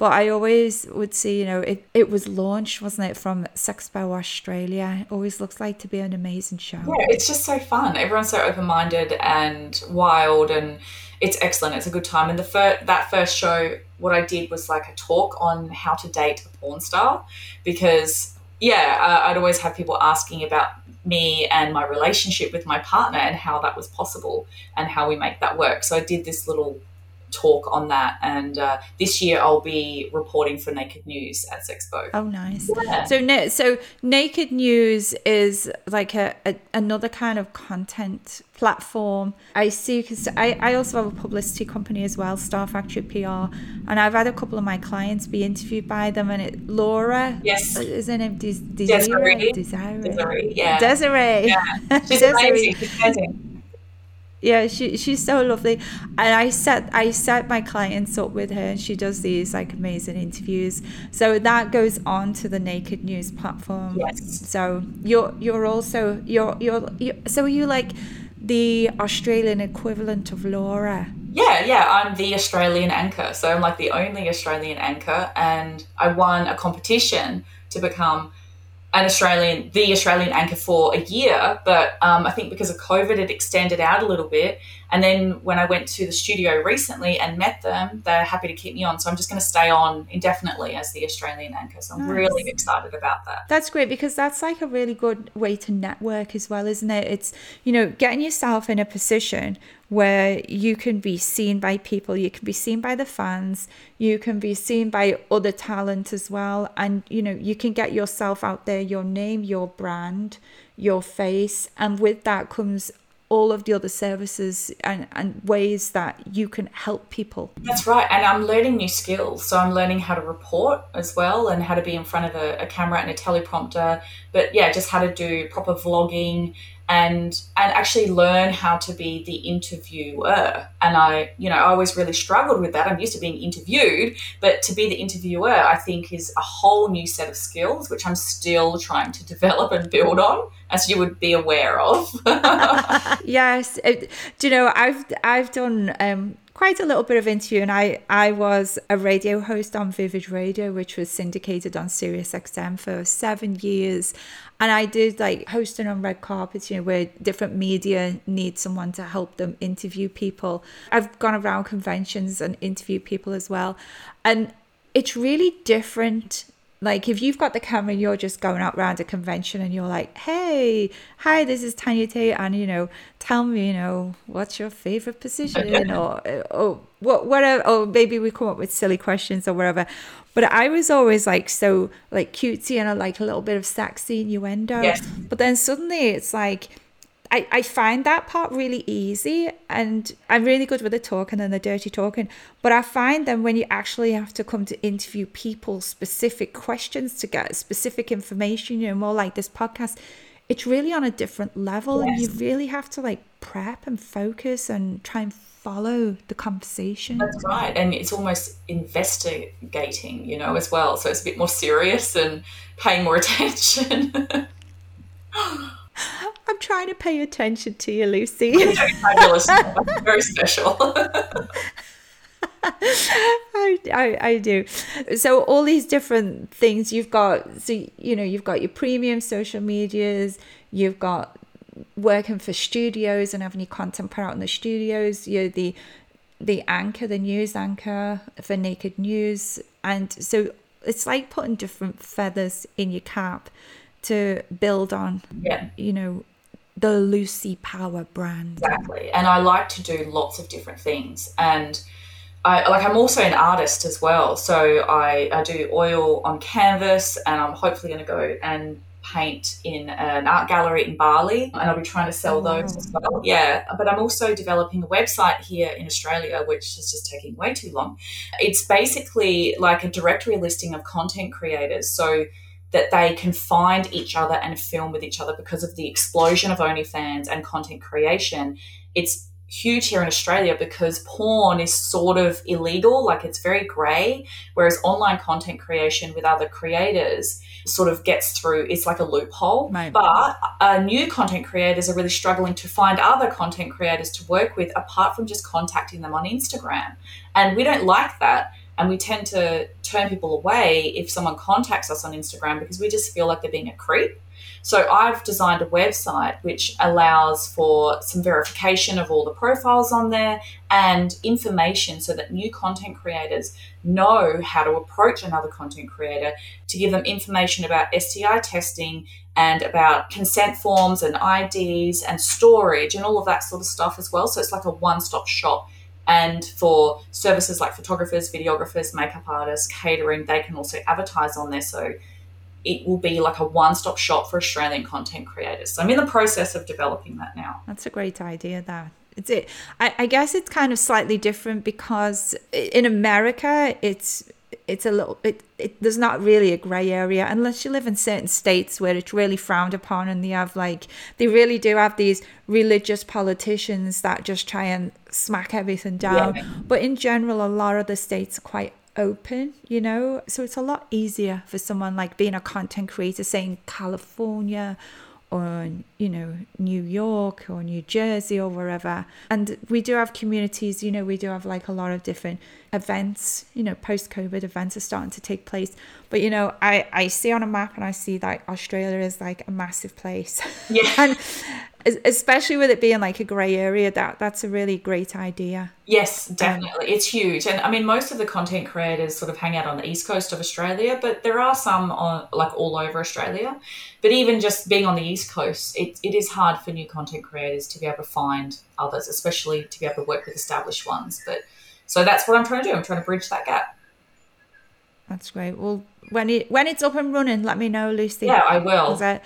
But I always would see, you know, it, it was launched, wasn't it, from Sexpo Australia. It always looks like to be an amazing show. Yeah, it's just so fun. Everyone's so open minded and wild, and it's excellent. It's a good time. And the fir- that first show, what I did was like a talk on how to date a porn star, because yeah, I'd always have people asking about me and my relationship with my partner and how that was possible and how we make that work. So I did this little talk on that, and uh, this year I'll be reporting for Naked News at Sexpo. Oh, nice. Yeah. So, so Naked News is like a, a another kind of content platform. I see because I, I also have a publicity company as well, Star Factory PR, and I've had a couple of my clients be interviewed by them, and it Laura, Yes. is her name Des- Desiree. Desiree? Desiree. Desiree, yeah. Desiree. Yeah, she's Desiree. amazing. She's amazing. Yeah she she's so lovely and i set i set my clients up with her and she does these like amazing interviews so that goes on to the naked news platform Yes. so you're you're also you're you're, you so are you like the australian equivalent of laura Yeah, yeah, I'm the Australian anchor. So I'm like the only Australian anchor, and I won a competition to become an Australian, the Australian anchor for a year. But um, I think because of COVID, it extended out a little bit. And then when I went to the studio recently and met them, they're happy to keep me on. So I'm just going to stay on indefinitely as the Australian anchor. So I'm Nice. really excited about that. That's great because that's like a really good way to network as well, isn't it? It's, you know, getting yourself in a position where you can be seen by people, you can be seen by the fans, you can be seen by other talent as well. And, you know, you can get yourself out there, your name, your brand, your face. And with that comes all of the other services and, and ways that you can help people. That's right. And I'm learning new skills. So I'm learning how to report as well and how to be in front of a, a camera and a teleprompter. But yeah, just how to do proper vlogging and and actually learn how to be the interviewer. And I, you know, I always really struggled with that. I'm used to being interviewed, but to be the interviewer, I think is a whole new set of skills, which I'm still trying to develop and build on, as you would be aware of. yes it, do you know i've i've done um quite a little bit of interview and i i was a radio host on vivid radio which was syndicated on sirius xm for seven years and i did like hosting on red carpets you know where different media need someone to help them interview people. I've gone around conventions and interviewed people as well. And it's really different like if you've got the camera and you're just going out around a convention and you're like hey hi this is tanya tate and you know tell me you know what's your favorite position or or what whatever or maybe we come up with silly questions or whatever but i was always like so like cutesy and like a little bit of sexy innuendo Yes. but then suddenly it's like I, I find that part really easy and I'm really good with the talking and the dirty talking. But I find then when you actually have to come to interview people specific questions to get specific information, you know, more like this podcast, it's really on a different level and you really have to like prep and focus and try and follow the conversation. That's right. And it's almost investigating, you know, as well. So it's a bit more serious and paying more attention. I'm trying to pay attention to you, Lucy. Very special. I, I, I do. So all these different things you've got. So you know you've got your premium social medias. You've got working for studios and having your content put out in the studios. You're the the anchor, the news anchor for Naked News, and so it's like putting different feathers in your cap to build on. yeah, You know the Lucy Power brand. exactly. And I like to do lots of different things. And I like I'm also an artist as well. So I, I do oil on canvas and I'm hopefully going to go and paint in an art gallery in Bali and I'll be trying to sell oh, those as well. Yeah, but I'm also developing a website here in Australia which is just taking way too long. It's basically like a directory listing of content creators. So that they can find each other and film with each other because of the explosion of OnlyFans and content creation. It's huge here in Australia because porn is sort of illegal, like it's very grey, whereas online content creation with other creators sort of gets through. It's like a loophole. Right. But uh, new content creators are really struggling to find other content creators to work with apart from just contacting them on Instagram. And we don't like that. And we tend to turn people away if someone contacts us on Instagram because we just feel like they're being a creep. So I've designed a website which allows for some verification of all the profiles on there and information so that new content creators know how to approach another content creator to give them information about STI testing and about consent forms and IDs and storage and all of that sort of stuff as well. So it's like a one stop shop. And for services like photographers, videographers, makeup artists, catering, they can also advertise on there. So it will be like a one stop shop for Australian content creators. So I'm in the process of developing that now. That's a great idea. That it's it. I, I guess it's kind of slightly different because in America, it's it's a little it, it there's not really a gray area unless you live in certain states where it's really frowned upon and they have like they really do have these religious politicians that just try and smack everything down. Yeah. but in general a lot of the states are quite open you know? So it's a lot easier for someone like being a content creator say in california or you know new york or new jersey or wherever. And we do have communities you know we do have like a lot of different events you know post covid events are starting to take place but you know i i see on a map and i see that australia is like a massive place Yeah. and especially with it being like a gray area that that's a really great idea Yes, um, definitely. It's huge. And I mean, most of the content creators sort of hang out on the east coast of Australia, but there are some on, like all over Australia. But even just being on the east coast, it, it is hard for new content creators to be able to find others, especially to be able to work with established ones. But so that's what I'm trying to do. I'm trying to bridge that gap. That's great. Well, when it when it's up and running, let me know, Lucy. Yeah, I will. I,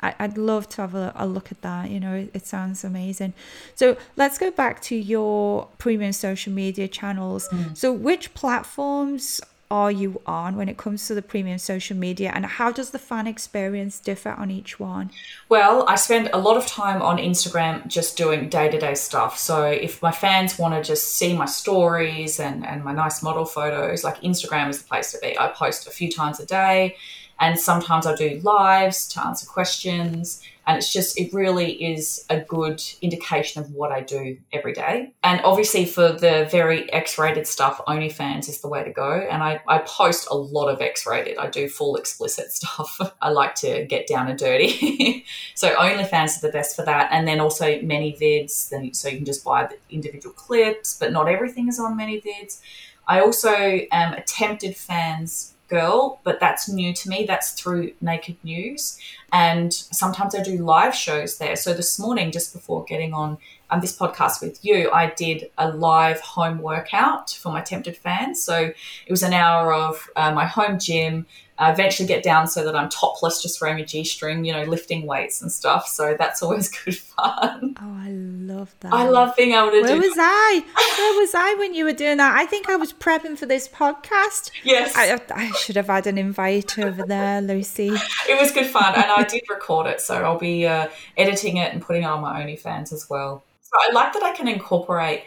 I'd love to have a, a look at that. You know, it, it sounds amazing. So let's go back to your premium social media channels. Mm. So which platforms are you on when it comes to the premium social media, and how does the fan experience differ on each one? Well, I spend a lot of time on Instagram just doing day to day stuff. So if my fans want to just see my stories and, and my nice model photos, like Instagram is the place to be. I post a few times a day and sometimes I do lives to answer questions. And it's just, it really is a good indication of what I do every day. And obviously, for the very X rated stuff, OnlyFans is the way to go. And I, I post a lot of X rated, I do full explicit stuff. I like to get down and dirty. so, OnlyFans is the best for that. And then also ManyVids, then, so you can just buy the individual clips, but not everything is on ManyVids. I also am a tempted fans girl, but that's new to me. That's through Naked News. And sometimes I do live shows there. So this morning, just before getting on um, this podcast with you, I did a live home workout for my tempted fans. So it was an hour of uh, my home gym. I eventually get down so that I'm topless, just wearing a G string, you know, lifting weights and stuff. So that's always good fun. Oh, I love that. I love being able to Where do was I? Where was I when you were doing that? I think I was prepping for this podcast. Yes. I, I should have had an invite over there, Lucy. it was good fun and i did record it so i'll be uh, editing it and putting it on my onlyfans as well so i like that i can incorporate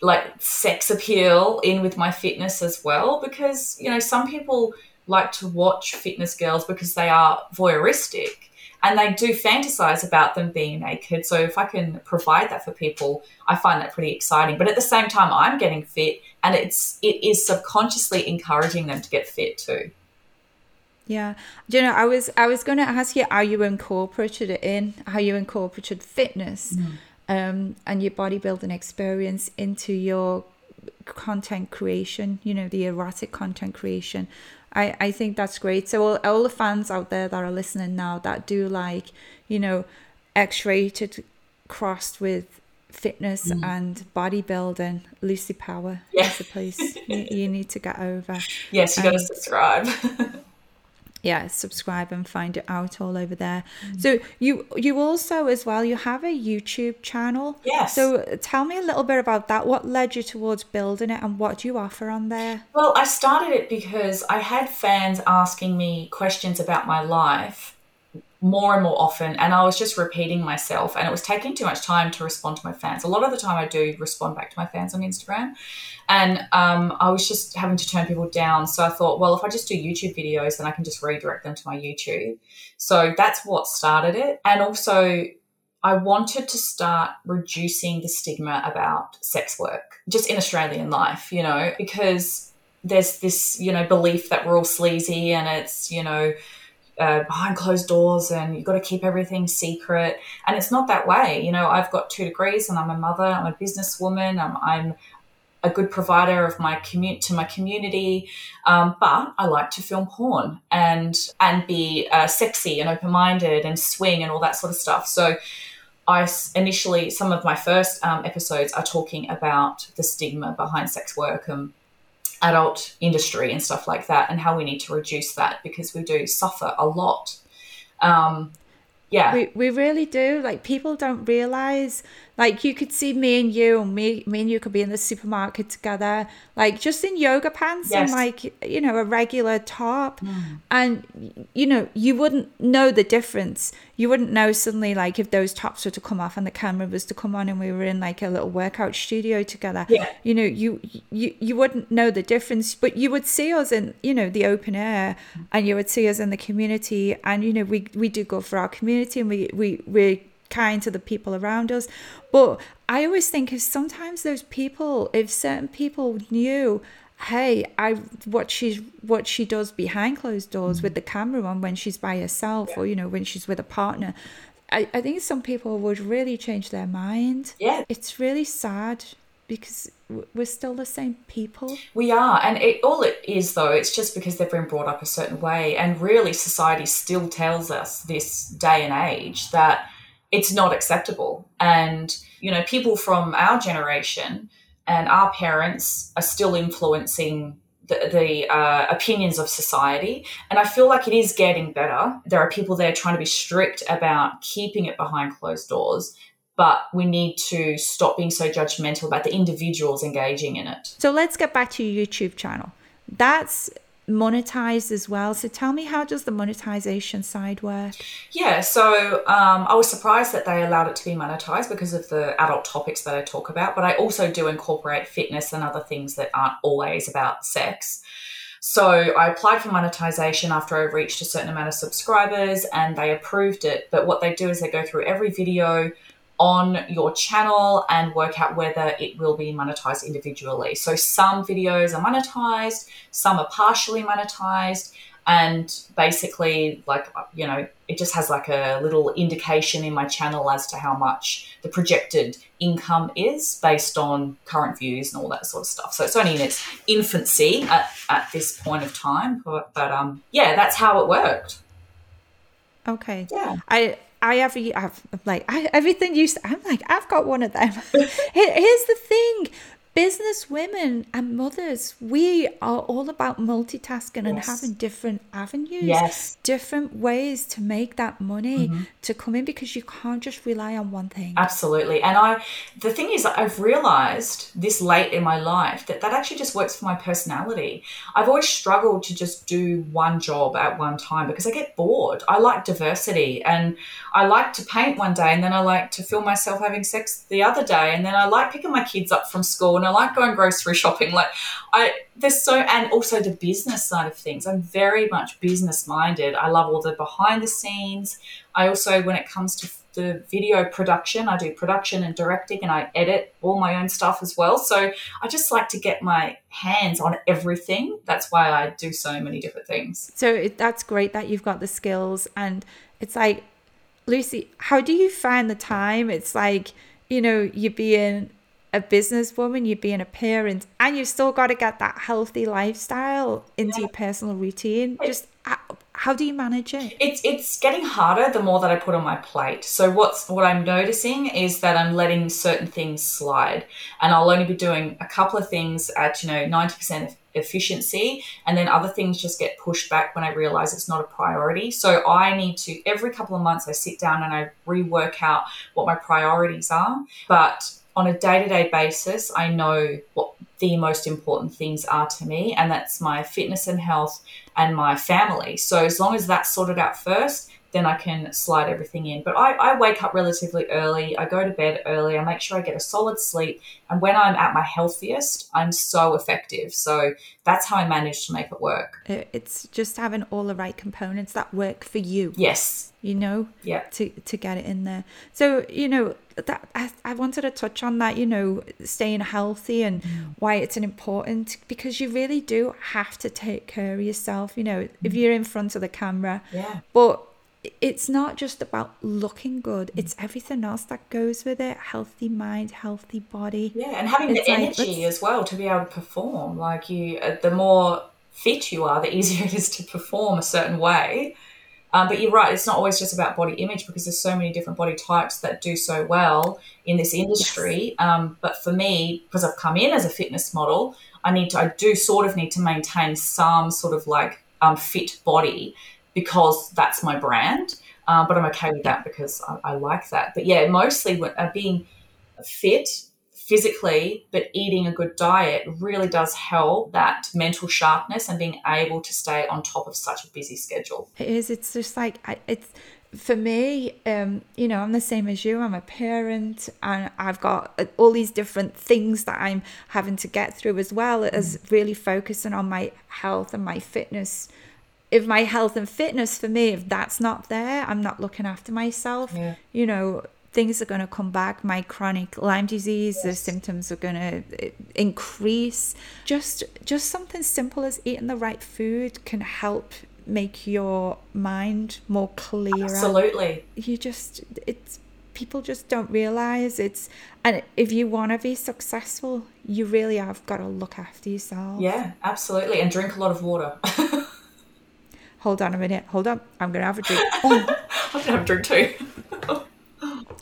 like sex appeal in with my fitness as well because you know some people like to watch fitness girls because they are voyeuristic and they do fantasize about them being naked so if i can provide that for people i find that pretty exciting but at the same time i'm getting fit and it's it is subconsciously encouraging them to get fit too Yeah. Do you know, I was I was gonna ask you how you incorporated it in, how you incorporated fitness um and your bodybuilding experience into your content creation, you know, the erotic content creation. I, I think that's great. So all, all the fans out there that are listening now that do like, you know, X rated crossed with fitness and bodybuilding, Lucy Power Yeah. is the place you, you need to get over. Yes, you got to Um, subscribe. yeah subscribe and find it out all over there. Mm. So you you also as well you have a youtube channel. Yes. so uh, tell me a little bit about that. What led you towards building it and what do you offer on there? Well, I started it because I had fans asking me questions about my life more and more often, and I was just repeating myself, and it was taking too much time to respond to my fans. A lot of the time, I do respond back to my fans on Instagram, and um, I was just having to turn people down. So I thought, well, if I just do YouTube videos, then I can just redirect them to my YouTube. So that's what started it, and also. I wanted to start reducing the stigma about sex work, just in Australian life, you know, because there's this you know belief that we're all sleazy and it's you know uh, behind closed doors and you've got to keep everything secret. And it's not that way you know i've got two degrees and i'm a mother i'm a businesswoman i'm, I'm a good provider of my commute to my community um, but i like to film porn and and be uh, sexy and open-minded and swing and all that sort of stuff. So I initially, some of my first um, episodes are talking about the stigma behind sex work and adult industry and stuff like that, and how we need to reduce that because we do suffer a lot. Um, yeah, we, we really do like people don't realize like you could see me and you and me me and you could be in the supermarket together. Like just in yoga pants and like you know a regular top. Mm. And you know you wouldn't know the difference. You wouldn't know suddenly like if those tops were to come off and the camera was to come on and we were in like a little workout studio together. Yeah. you know you you you wouldn't know the difference but you would see us in you know the open air and you would see us in the community. And you know we we do go for our community and we we we're kind to the people around us. But i always think if sometimes those people if certain people knew hey i what she's what she does behind closed doors with the camera on when she's by herself or you know when she's with a partner I, I think some people would really change their mind. Yeah. it's really sad because we're still the same people. We are, and it, all it is though, it's just because they've been brought up a certain way, and really, society still tells us this day and age that it's not acceptable, and you know, people from our generation and our parents are still influencing the, the uh, opinions of society. And I feel like it is getting better. There are people there trying to be strict about keeping it behind closed doors, but we need to stop being so judgmental about the individuals engaging in it. So let's get back to your YouTube channel. That's monetized as well. So tell me, how does the monetization side work? Yeah, so um, I was surprised that they allowed it to be monetized because of the adult topics that I talk about, but I also do incorporate fitness and other things that aren't always about sex. So I applied for monetization after I reached a certain amount of subscribers and they approved it. But what they do is they go through every video on your channel and work out whether it will be monetized individually. So some videos are monetized, some are partially monetized, and basically, like, you know, it just has like a little indication in my channel as to how much the projected income is based on current views and all that sort of stuff. So it's only in its infancy at, at this point of time, but, but um, yeah, that's how it worked. Okay. Yeah. I I have a- I've like I, everything you. I'm like I've got one of them. Here's the thing. Business women and mothers, we are all about multitasking and having different avenues, Yes. different ways to make that money mm-hmm. to come in because you can't just rely on one thing. Absolutely. And I, the thing is, I've realized this late in my life that that actually just works for my personality. I've always struggled to just do one job at one time because I get bored. I like diversity and I like to paint one day and then I like to film myself having sex the other day and then I like picking my kids up from school and I like going grocery shopping. Like, I, there's so, and also the business side of things. I'm very much business minded. I love all the behind the scenes. I also, when it comes to the video production, I do production and directing and I edit all my own stuff as well. So I just like to get my hands on everything. That's why I do so many different things. So that's great that you've got the skills. And it's like, Lucy, how do you find the time? It's like, you know, you're being a businesswoman, you're being a parent, and you've still got to get that healthy lifestyle into your personal routine. Just how, how do you manage it? It's it's getting harder the more that I put on my plate. So what's what I'm noticing is that I'm letting certain things slide, and I'll only be doing a couple of things at you know ninety percent efficiency, and then other things just get pushed back when I realize it's not a priority. So I need to every couple of months I sit down and I rework out what my priorities are, but on a day to day basis, I know what the most important things are to me, and that's my fitness and health and my family. So as long as that's sorted out first, then I can slide everything in. But I, I, wake up relatively early. I go to bed early. I make sure I get a solid sleep. And when I'm at my healthiest, I'm so effective. So that's how I manage to make it work. It's just having all the right components that work for you. Yes. You know, yeah, to to get it in there. So you know that I, I wanted to touch on that. You know, staying healthy and mm. why it's an important because you really do have to take care of yourself. You know, mm. if you're in front of the camera, yeah, but it's not just about looking good. It's everything else that goes with it. Healthy mind healthy body. Yeah and having it's the like, energy as well to be able to perform. Like you uh, the more fit you are the easier it is to perform a certain way. Um, but you're right it's not always just about body image because there's so many different body types that do so well in this industry. Yes. um, but for me because i've come in as a fitness model i need to i do sort of need to maintain some sort of like um, fit body because that's my brand. Uh, but I'm okay with that because I, I like that. But yeah, mostly uh, being fit physically, but eating a good diet really does help that mental sharpness and being able to stay on top of such a busy schedule. It is. It's just like it's for me. Um, you know, I'm the same as you. I'm a parent, and I've got uh, all these different things that I'm having to get through as well as mm. really focusing on my health and my fitness if my health and fitness for me, if that's not there, I'm not looking after myself. Yeah. You know, things are going to come back. My chronic Lyme disease, yes. the symptoms are going to uh, increase. Just, just something simple as eating the right food can help make your mind more clear. Absolutely. You just, it's people just don't realize it's and if you want to be successful you really have got to look after yourself yeah absolutely and drink a lot of water hold on a minute, hold on, I'm gonna have a drink. Oh. I'm gonna have a drink too.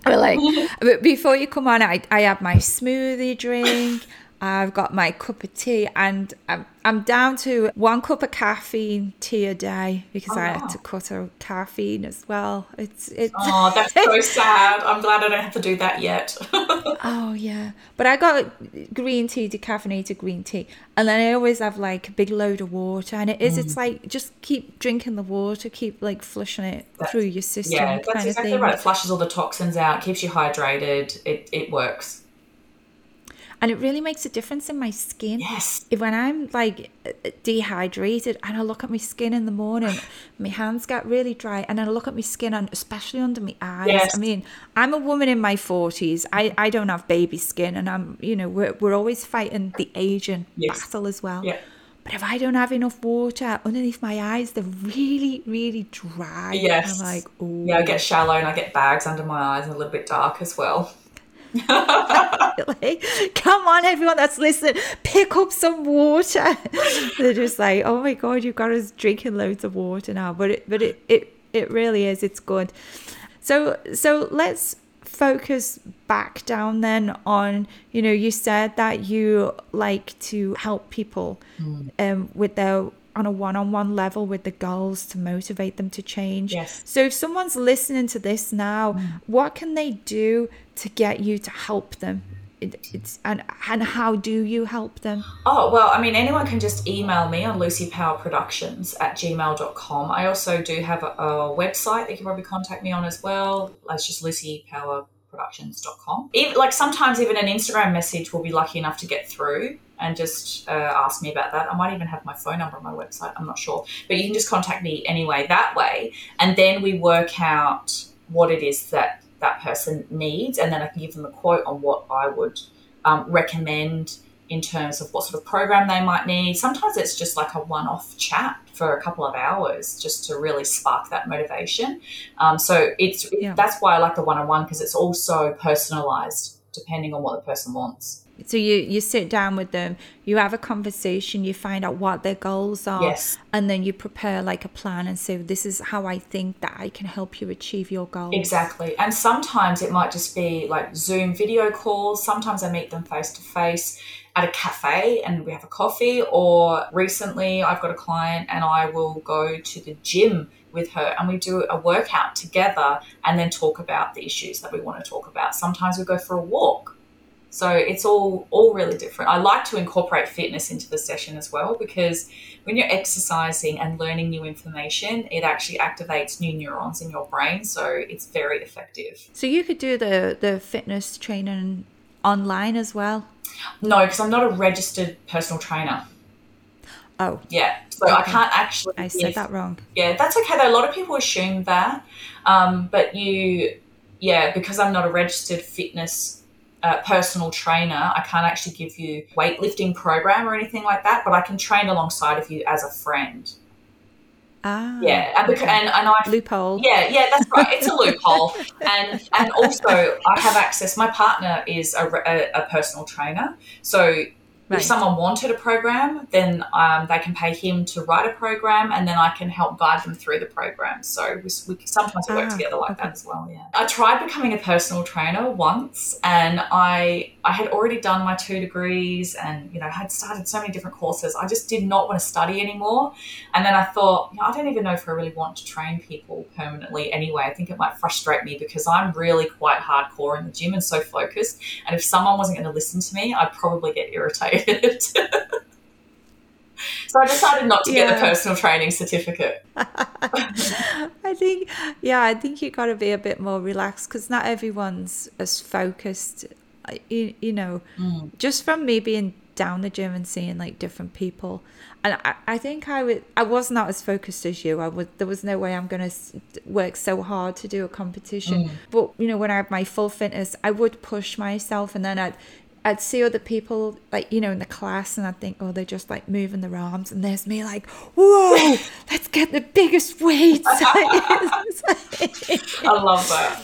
but like, but before you come on, I I have my smoothie drink. I've got my cup of tea, and I'm I'm down to one cup of caffeine tea a day because oh. I had to cut out caffeine as well. It's it's. Oh, that's so sad. I'm glad I don't have to do that yet. oh yeah, but I got green tea, decaffeinated green tea, and then I always have like a big load of water. And it is, mm. it's like just keep drinking the water, keep like flushing it that's, through your system. Yeah, that's exactly right. It flushes all the toxins out, keeps you hydrated. It it works and it really makes a difference in my skin. Yes. If when I'm like dehydrated and I look at my skin in the morning, my hands get really dry, and I look at my skin and especially under my eyes. Yes. I mean, I'm a woman in my forties. I I don't have baby skin, and I'm you know we're we're always fighting the aging yes. battle as well. Yeah. But if I don't have enough water underneath my eyes, they're really, really dry. Yes. I'm like, oh. Yeah, I get shallow and I get bags under my eyes and a little bit dark as well. like, come on, everyone that's listening, pick up some water. They're just like, oh my god, you've got us drinking loads of water now. But it, but it, it, it really is. It's good. So, so let's focus back down then on you know you said that you like to help people mm. um with their on a one-on-one level with the goals to motivate them to change. Yes. So if someone's listening to this now, mm. what can they do to get you to help them? It, it's and and how do you help them? Oh well, I mean anyone can just email me on lucypowerproductions at gmail.com. I also do have a, a website that you can probably contact me on as well. It's just lucypowerproductions.com. Even, like sometimes even an Instagram message will be lucky enough to get through and just uh, ask me about that. I might even have my phone number on my website. I'm not sure, but you can just contact me anyway that way, and then we work out what it is that that person needs, and then I can give them a quote on what I would um, recommend in terms of what sort of program they might need. Sometimes it's just like a one-off chat for a couple of hours just to really spark that motivation. Um, so it's yeah. that's why I like the one-on-one because it's also personalized depending on what the person wants. So you you sit down with them, you have a conversation, you find out what their goals are, Yes. and then you prepare like a plan and say, "This is how I think that I can help you achieve your goals." Exactly. And sometimes it might just be like Zoom video calls. Sometimes I meet them face to face at a cafe and we have a coffee. Or recently, I've got a client and I will go to the gym with her and we do a workout together and then talk about the issues that we want to talk about. Sometimes we go for a walk. So it's all all really different. I like to incorporate fitness into the session as well because when you're exercising and learning new information, it actually activates new neurons in your brain. So it's very effective. So you could do the the fitness training online as well. No, because I'm not a registered personal trainer. Oh, Yeah, so I can't actually. I said give- that wrong. Yeah, that's okay though. A lot of people assume that, um, but you, yeah, because I'm not a registered fitness uh, personal trainer, I can't actually give you weightlifting program or anything like that. But I can train alongside of you as a friend. Ah, Yeah, and because, and, and I loophole. Yeah, yeah, that's right. It's a loophole, and and also I have access. My partner is a, a, a personal trainer, so Right. if someone wanted a program, then um, they can pay him to write a program, and then I can help guide them through the program. So we, we sometimes we work Ah, together like okay. that as well. Yeah, I tried becoming a personal trainer once, and I I had already done my two degrees, and you know had started so many different courses. I just did not want to study anymore. And then I thought, you know, I don't even know if I really want to train people permanently anyway. I think it might frustrate me because I'm really quite hardcore in the gym and so focused. And if someone wasn't going to listen to me, I'd probably get irritated. So I decided not to get the personal training certificate. I think, yeah, I think you got to be a bit more relaxed because not everyone's as focused. You, you know, mm. just from me being down the gym and seeing like different people, and I, I think I would, I was not as focused as you. I would, there was no way I'm gonna work so hard to do a competition. Mm. But you know, when I have my full fitness, I would push myself, and then I'd. I'd see other people like you know in the class and I'd think oh they're just like moving their arms and there's me like whoa let's get the biggest weights I love that.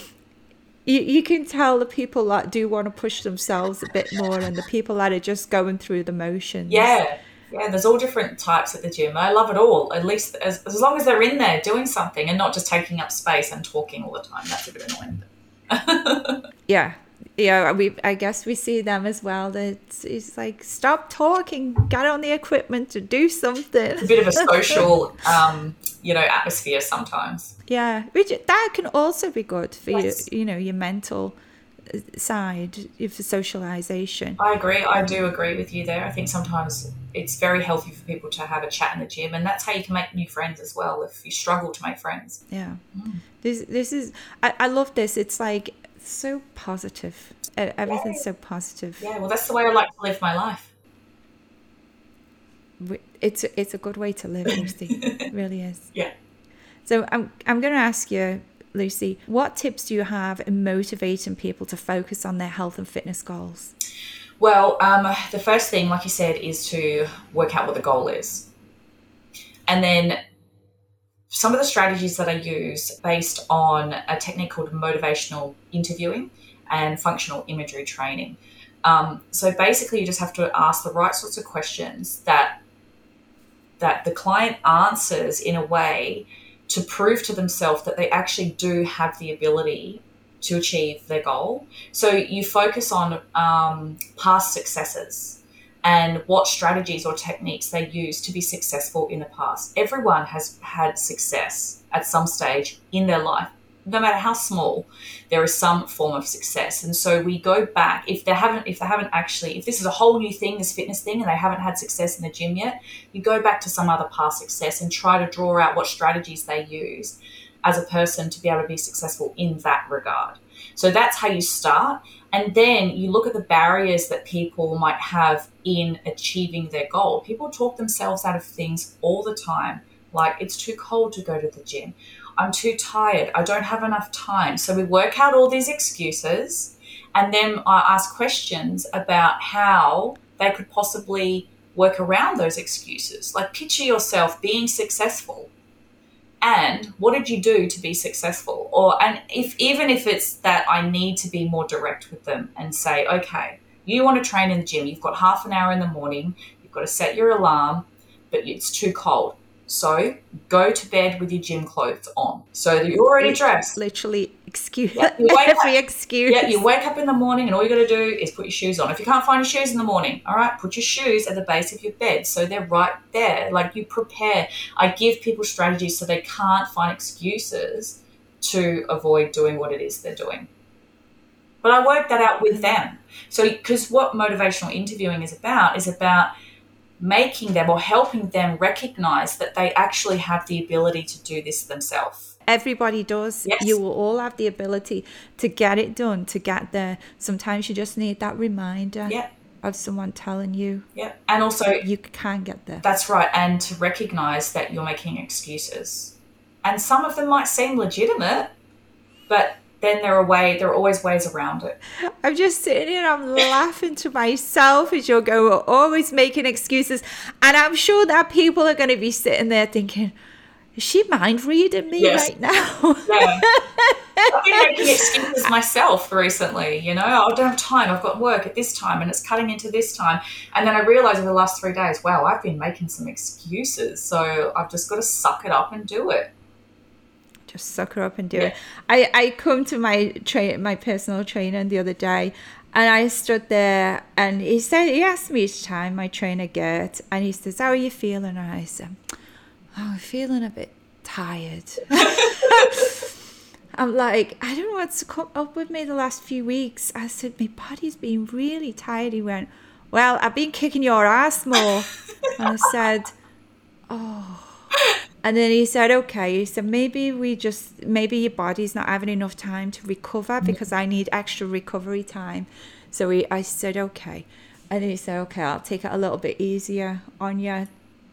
you, you can tell the people that do want to push themselves a bit more and the people that are just going through the motions Yeah. Yeah, there's all different types at the gym. I love it all. At least as, as long as they're in there doing something and not just taking up space and talking all the time. That's a bit annoying. yeah yeah we i guess we see them as well that it's, it's like stop talking get on the equipment to do something a bit of a social, um, you know, atmosphere sometimes. Yeah, which that can also be good for Yes. you, you know, your mental uh, side, for socialization. I agree. I do agree with you there. I think sometimes it's very healthy for people to have a chat in the gym, and that's how you can make new friends as well. If you struggle to make friends, Yeah, this this is I, I love this. It's like so positive. Everything's so positive. yeah. Well, that's the way I like to live my life. It's a- it's a good way to live, Lucy. it really is. Yeah. So I'm I'm going to ask you, Lucy, what tips do you have in motivating people to focus on their health and fitness goals? Well, um, the first thing, like you said, is to work out what the goal is. And then some of the strategies that I use based on a technique called motivational interviewing and functional imagery training. Um, so basically, you just have to ask the right sorts of questions that that the client answers in a way to prove to themselves that they actually do have the ability to achieve their goal. So you focus on um, past successes and what strategies or techniques they use to be successful in the past. Everyone has had success at some stage in their life. No matter how small, there is some form of success, and so we go back. If they haven't, if they haven't actually, if this is a whole new thing, this fitness thing, and they haven't had success in the gym yet, you go back to some other past success and try to draw out what strategies they use as a person to be able to be successful in that regard. So that's how you start. And then you look at the barriers that people might have in achieving their goal. People talk themselves out of things all the time, like it's too cold to go to the gym. I'm too tired. I don't have enough time. So we work out all these excuses and then I ask questions about how they could possibly work around those excuses. Like picture yourself being successful and what did you do to be successful or and if even if it's that i need to be more direct with them and say okay You want to train in the gym. You've got half an hour in the morning. You've got to set your alarm, but it's too cold. So go to bed with your gym clothes on, so that you're already dressed. Literally, excuse Yeah, you wake every up- excuse. Yeah, you wake up in the morning and all you got to do is put your shoes on. If you can't find your shoes in the morning, all right, put your shoes at the base of your bed so they're right there. Like you prepare. I give people strategies so they can't find excuses to avoid doing what it is they're doing. But I work that out with them. So, because what motivational interviewing is about is about making them or helping them recognize that they actually have the ability to do this themselves. Everybody does. Yes. You will all have the ability to get it done, to get there. Sometimes you just need that reminder Yeah, of someone telling you yeah. And also, you can get there. That's right, and to recognize that you're making excuses. And some of them might seem legitimate, but then there are way there are always ways around it. I'm just sitting here, I'm laughing to myself as you're going, we're always making excuses. And I'm sure that people are going to be sitting there thinking, is she mind reading me Yes. right now? Yeah. I've been making excuses myself recently, you know, I don't have time, I've got work at this time and it's cutting into this time. And then I realized over the last three days, wow, I've been making some excuses. So I've just got to suck it up and do it. just suck her up and do Yeah. it. I, I come to my train my personal trainer the other day and I stood there and he said he asked me each time my trainer Gert and he says, How are you feeling? And I said, Oh, I'm feeling a bit tired. I'm like, I don't know what's come up with me the last few weeks. I said, My body's been really tired. He went, Well, I've been kicking your ass more. and I said, oh. and then he said, okay. He said, maybe we just, maybe your body's not having enough time to recover mm. because I need extra recovery time. So he, I said, okay. And then he said, okay, I'll take it a little bit easier on you.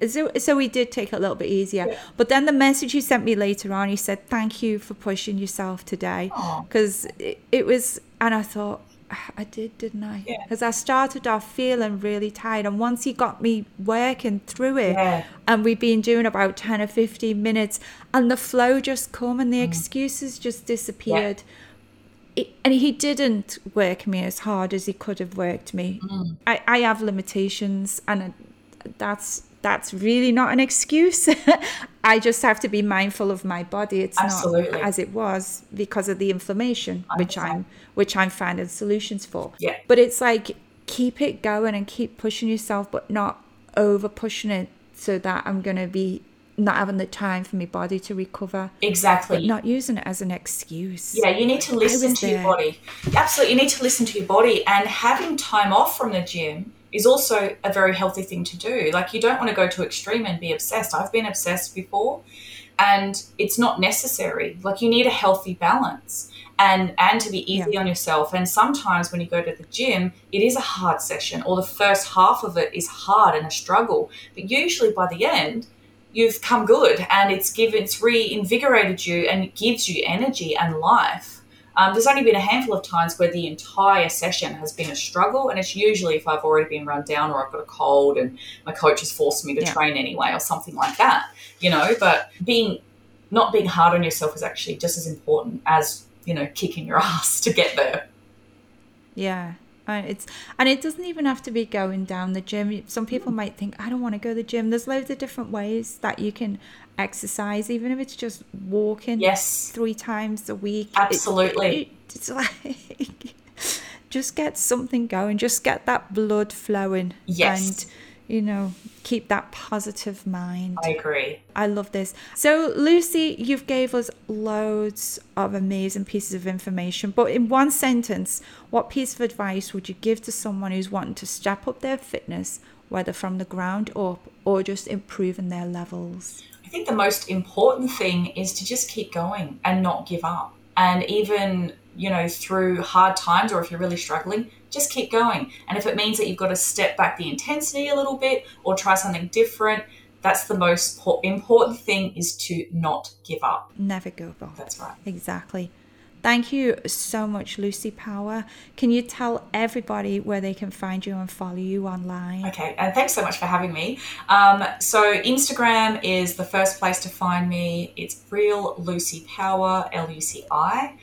So, so he did take it a little bit easier. But then the message he sent me later on, he said, thank you for pushing yourself today. Because it, it was, and I thought, "Ah, I did, didn't I? Yeah. Because I started off feeling really tired. And once he got me working through it, Yeah. and we've been doing about 10 or 15 minutes and the flow just come Mm. and the excuses just disappeared it, and he didn't work me as hard as he could have worked me Mm. I, I have limitations and uh, that's that's really not an excuse i just have to be mindful of my body it's Absolutely. not as it was because of the inflammation which i'm which i'm finding solutions for Yeah. but it's like keep it going and keep pushing yourself but not over pushing it so that i'm going to be not having the time for my body to recover Exactly. not using it as an excuse Yeah, you need to listen to your body. Absolutely, you need to listen to your body, and having time off from the gym is also a very healthy thing to do. Like, you don't want to go to extreme and be obsessed. I've been obsessed before, and it's not necessary. Like, you need a healthy balance. And, and to be easy on yourself. And sometimes when you go to the gym, it is a hard session, or the first half of it is hard and a struggle. But usually by the end, you've come good and it's given it's reinvigorated you and it gives you energy and life um, there's only been a handful of times where the entire session has been a struggle and it's usually if i've already been run down or i've got a cold and my coach has forced me to Yeah. train anyway or something like that you know but being not being hard on yourself is actually just as important as you know kicking your ass to get there Yeah. And it's and it doesn't even have to be going down the gym. Some people might think I don't want to go to the gym. There's loads of different ways that you can exercise, even if it's just walking yes three times a week. It- Absolutely. it- it's like just get something going. Just get that blood flowing. Yes. And you know, keep that positive mind. i agree I love this. So, Lucy, you've gave us loads of amazing pieces of information, but in one sentence, what piece of advice would you give to someone who's wanting to step up their fitness, whether from the ground up or just improving their levels? I think the most important thing is to just keep going and not give up. And even, you know, through hard times or if you're really struggling, just keep going. And if it means that you've got to step back the intensity a little bit or try something different, that's the most important thing is to not give up. Never give up. That's right. Exactly. Thank you so much, Lucy Power. Can you tell everybody where they can find you and follow you online? Okay, and thanks so much for having me. Um, so Instagram is the first place to find me. It's real Lucy Power, L U C I.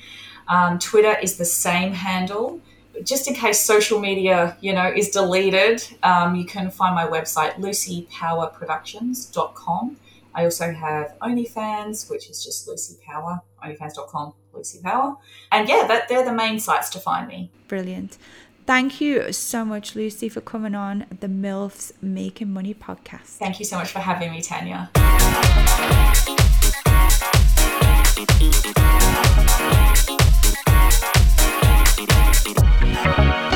Um, Twitter is the same handle, just in case social media, you know, is deleted, um, you can find my website, lucypowerproductions.com. I also have OnlyFans, which is just Lucy Power, onlyfans.com, Lucy Power. And yeah, that, they're the main sites to find me. Brilliant. Thank you so much, Lucy, for coming on the MILFs Making Money podcast. Thank you so much for having me, Tanya. Thank you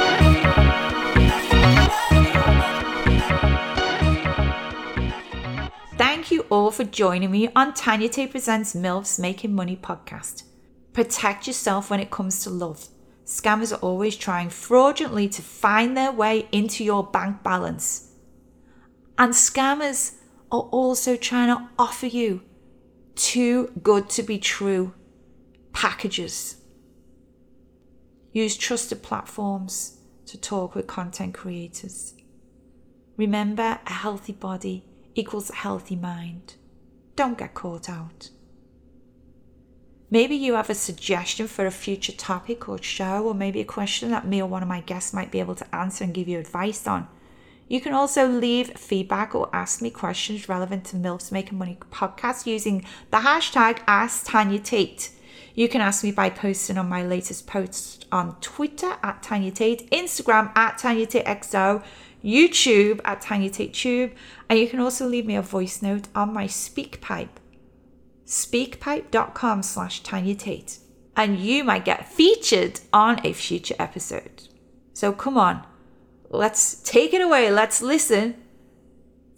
all for joining me on Tanya Tate Presents MILFs Making Money podcast. Protect yourself when it comes to love. Scammers are always trying fraudulently to find their way into your bank balance. And scammers are also trying to offer you too good to be true packages. Use trusted platforms to talk with content creators. Remember, a healthy body equals a healthy mind. Don't get caught out. Maybe you have a suggestion for a future topic or show, or maybe a question that me or one of my guests might be able to answer and give you advice on. You can also leave feedback or ask me questions relevant to MILFs Making Money podcast using the hashtag Ask Tanya Tate. You can ask me by posting on my latest post on Twitter at Tanya Tate, Instagram at Tanya Tate YouTube at Tanya Tate Tube, and you can also leave me a voice note on my SpeakPipe, speakpipe.com slash Tanya Tate, and you might get featured on a future episode. So come on, let's take it away. Let's listen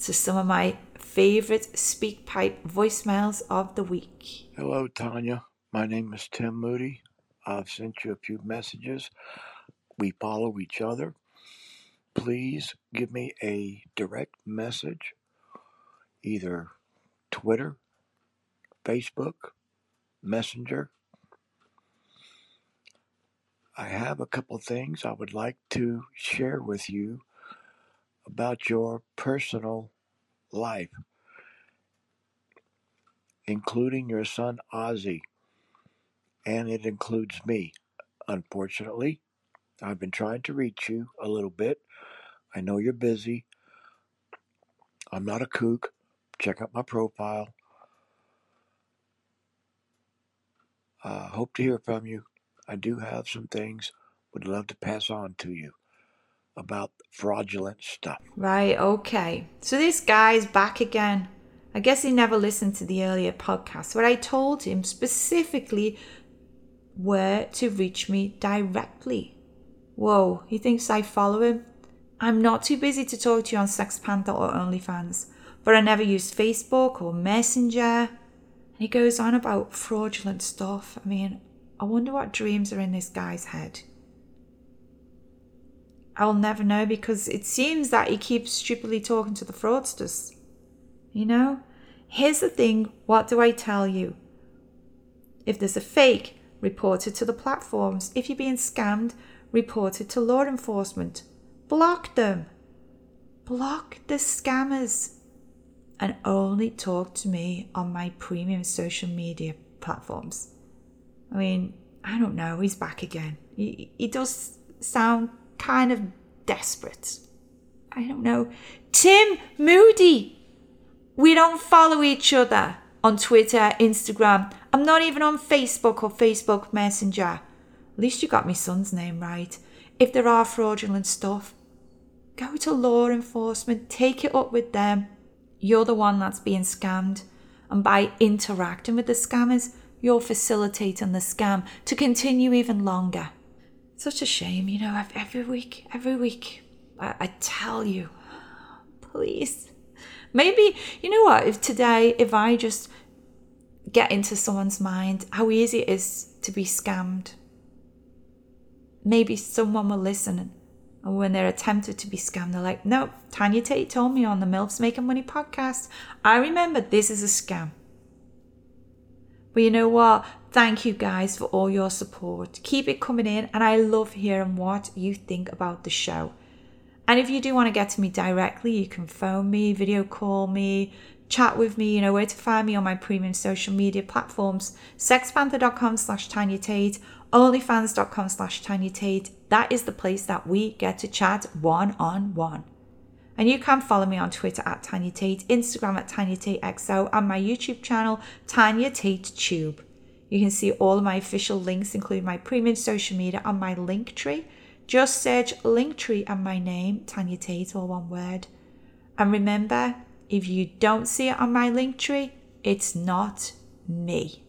to some of my favorite SpeakPipe voicemails of the week. Hello, Tanya. My name is Tim Moody. I've sent you a few messages. We follow each other. Please give me a direct message, either Twitter, Facebook, Messenger. I have a couple things I would like to share with you about your personal life, including your son Ozzy and it includes me. Unfortunately, I've been trying to reach you a little bit. I know you're busy. I'm not a kook. Check out my profile. Uh, hope to hear from you. I do have some things would love to pass on to you about fraudulent stuff. Right, okay. So this guy's back again. I guess he never listened to the earlier podcast where I told him specifically where to reach me directly. Whoa, he thinks I follow him? I'm not too busy to talk to you on SextPanther or OnlyFans, but I never use Facebook or Messenger. And he goes on about fraudulent stuff. I mean, I wonder what dreams are in this guy's head. I'll never know because it seems that he keeps stupidly talking to the fraudsters. You know? Here's the thing what do I tell you? If there's a fake, report it to the platforms. If you're being scammed, report it to law enforcement. Block them. Block the scammers. And only talk to me on my premium social media platforms. I mean, I don't know, he's back again. He, he does sound kind of desperate. I don't know. Tim Moody! We don't follow each other on Twitter, Instagram. I'm not even on Facebook or Facebook Messenger. At least you got my son's name right. If there are fraudulent stuff, go to law enforcement, take it up with them. You're the one that's being scammed. And by interacting with the scammers, you're facilitating the scam to continue even longer. Such a shame, you know, every week, every week, I, I tell you, please. Maybe, you know what, if today, if I just get into someone's mind how easy it is to be scammed. Maybe someone will listen and when they're attempted to be scammed, they're like, no, Tanya Tate told me on the MILFs Making Money podcast. I remember this is a scam. But you know what? Thank you guys for all your support. Keep it coming in, and I love hearing what you think about the show. And if you do want to get to me directly, you can phone me, video call me, chat with me, you know, where to find me on my premium social media platforms, sextpanther.com slash Tanya Tate, onlyfans.com slash Tanya Tate. That is the place that we get to chat one on one. And you can follow me on Twitter at Tanya Tate, Instagram at Tanya Tate XO, and my YouTube channel, Tanya Tate Tube. You can see all of my official links, including my premium social media on my Linktree. Just search Linktree and my name, Tanya Tate, all one word. And remember, if you don't see it on my Linktree, it's not me.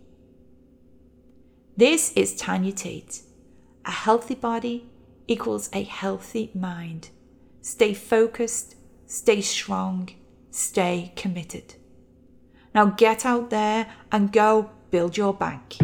This is Tanya Tate. A healthy body equals a healthy mind. Stay focused, stay strong, stay committed. Now get out there and go build your bank.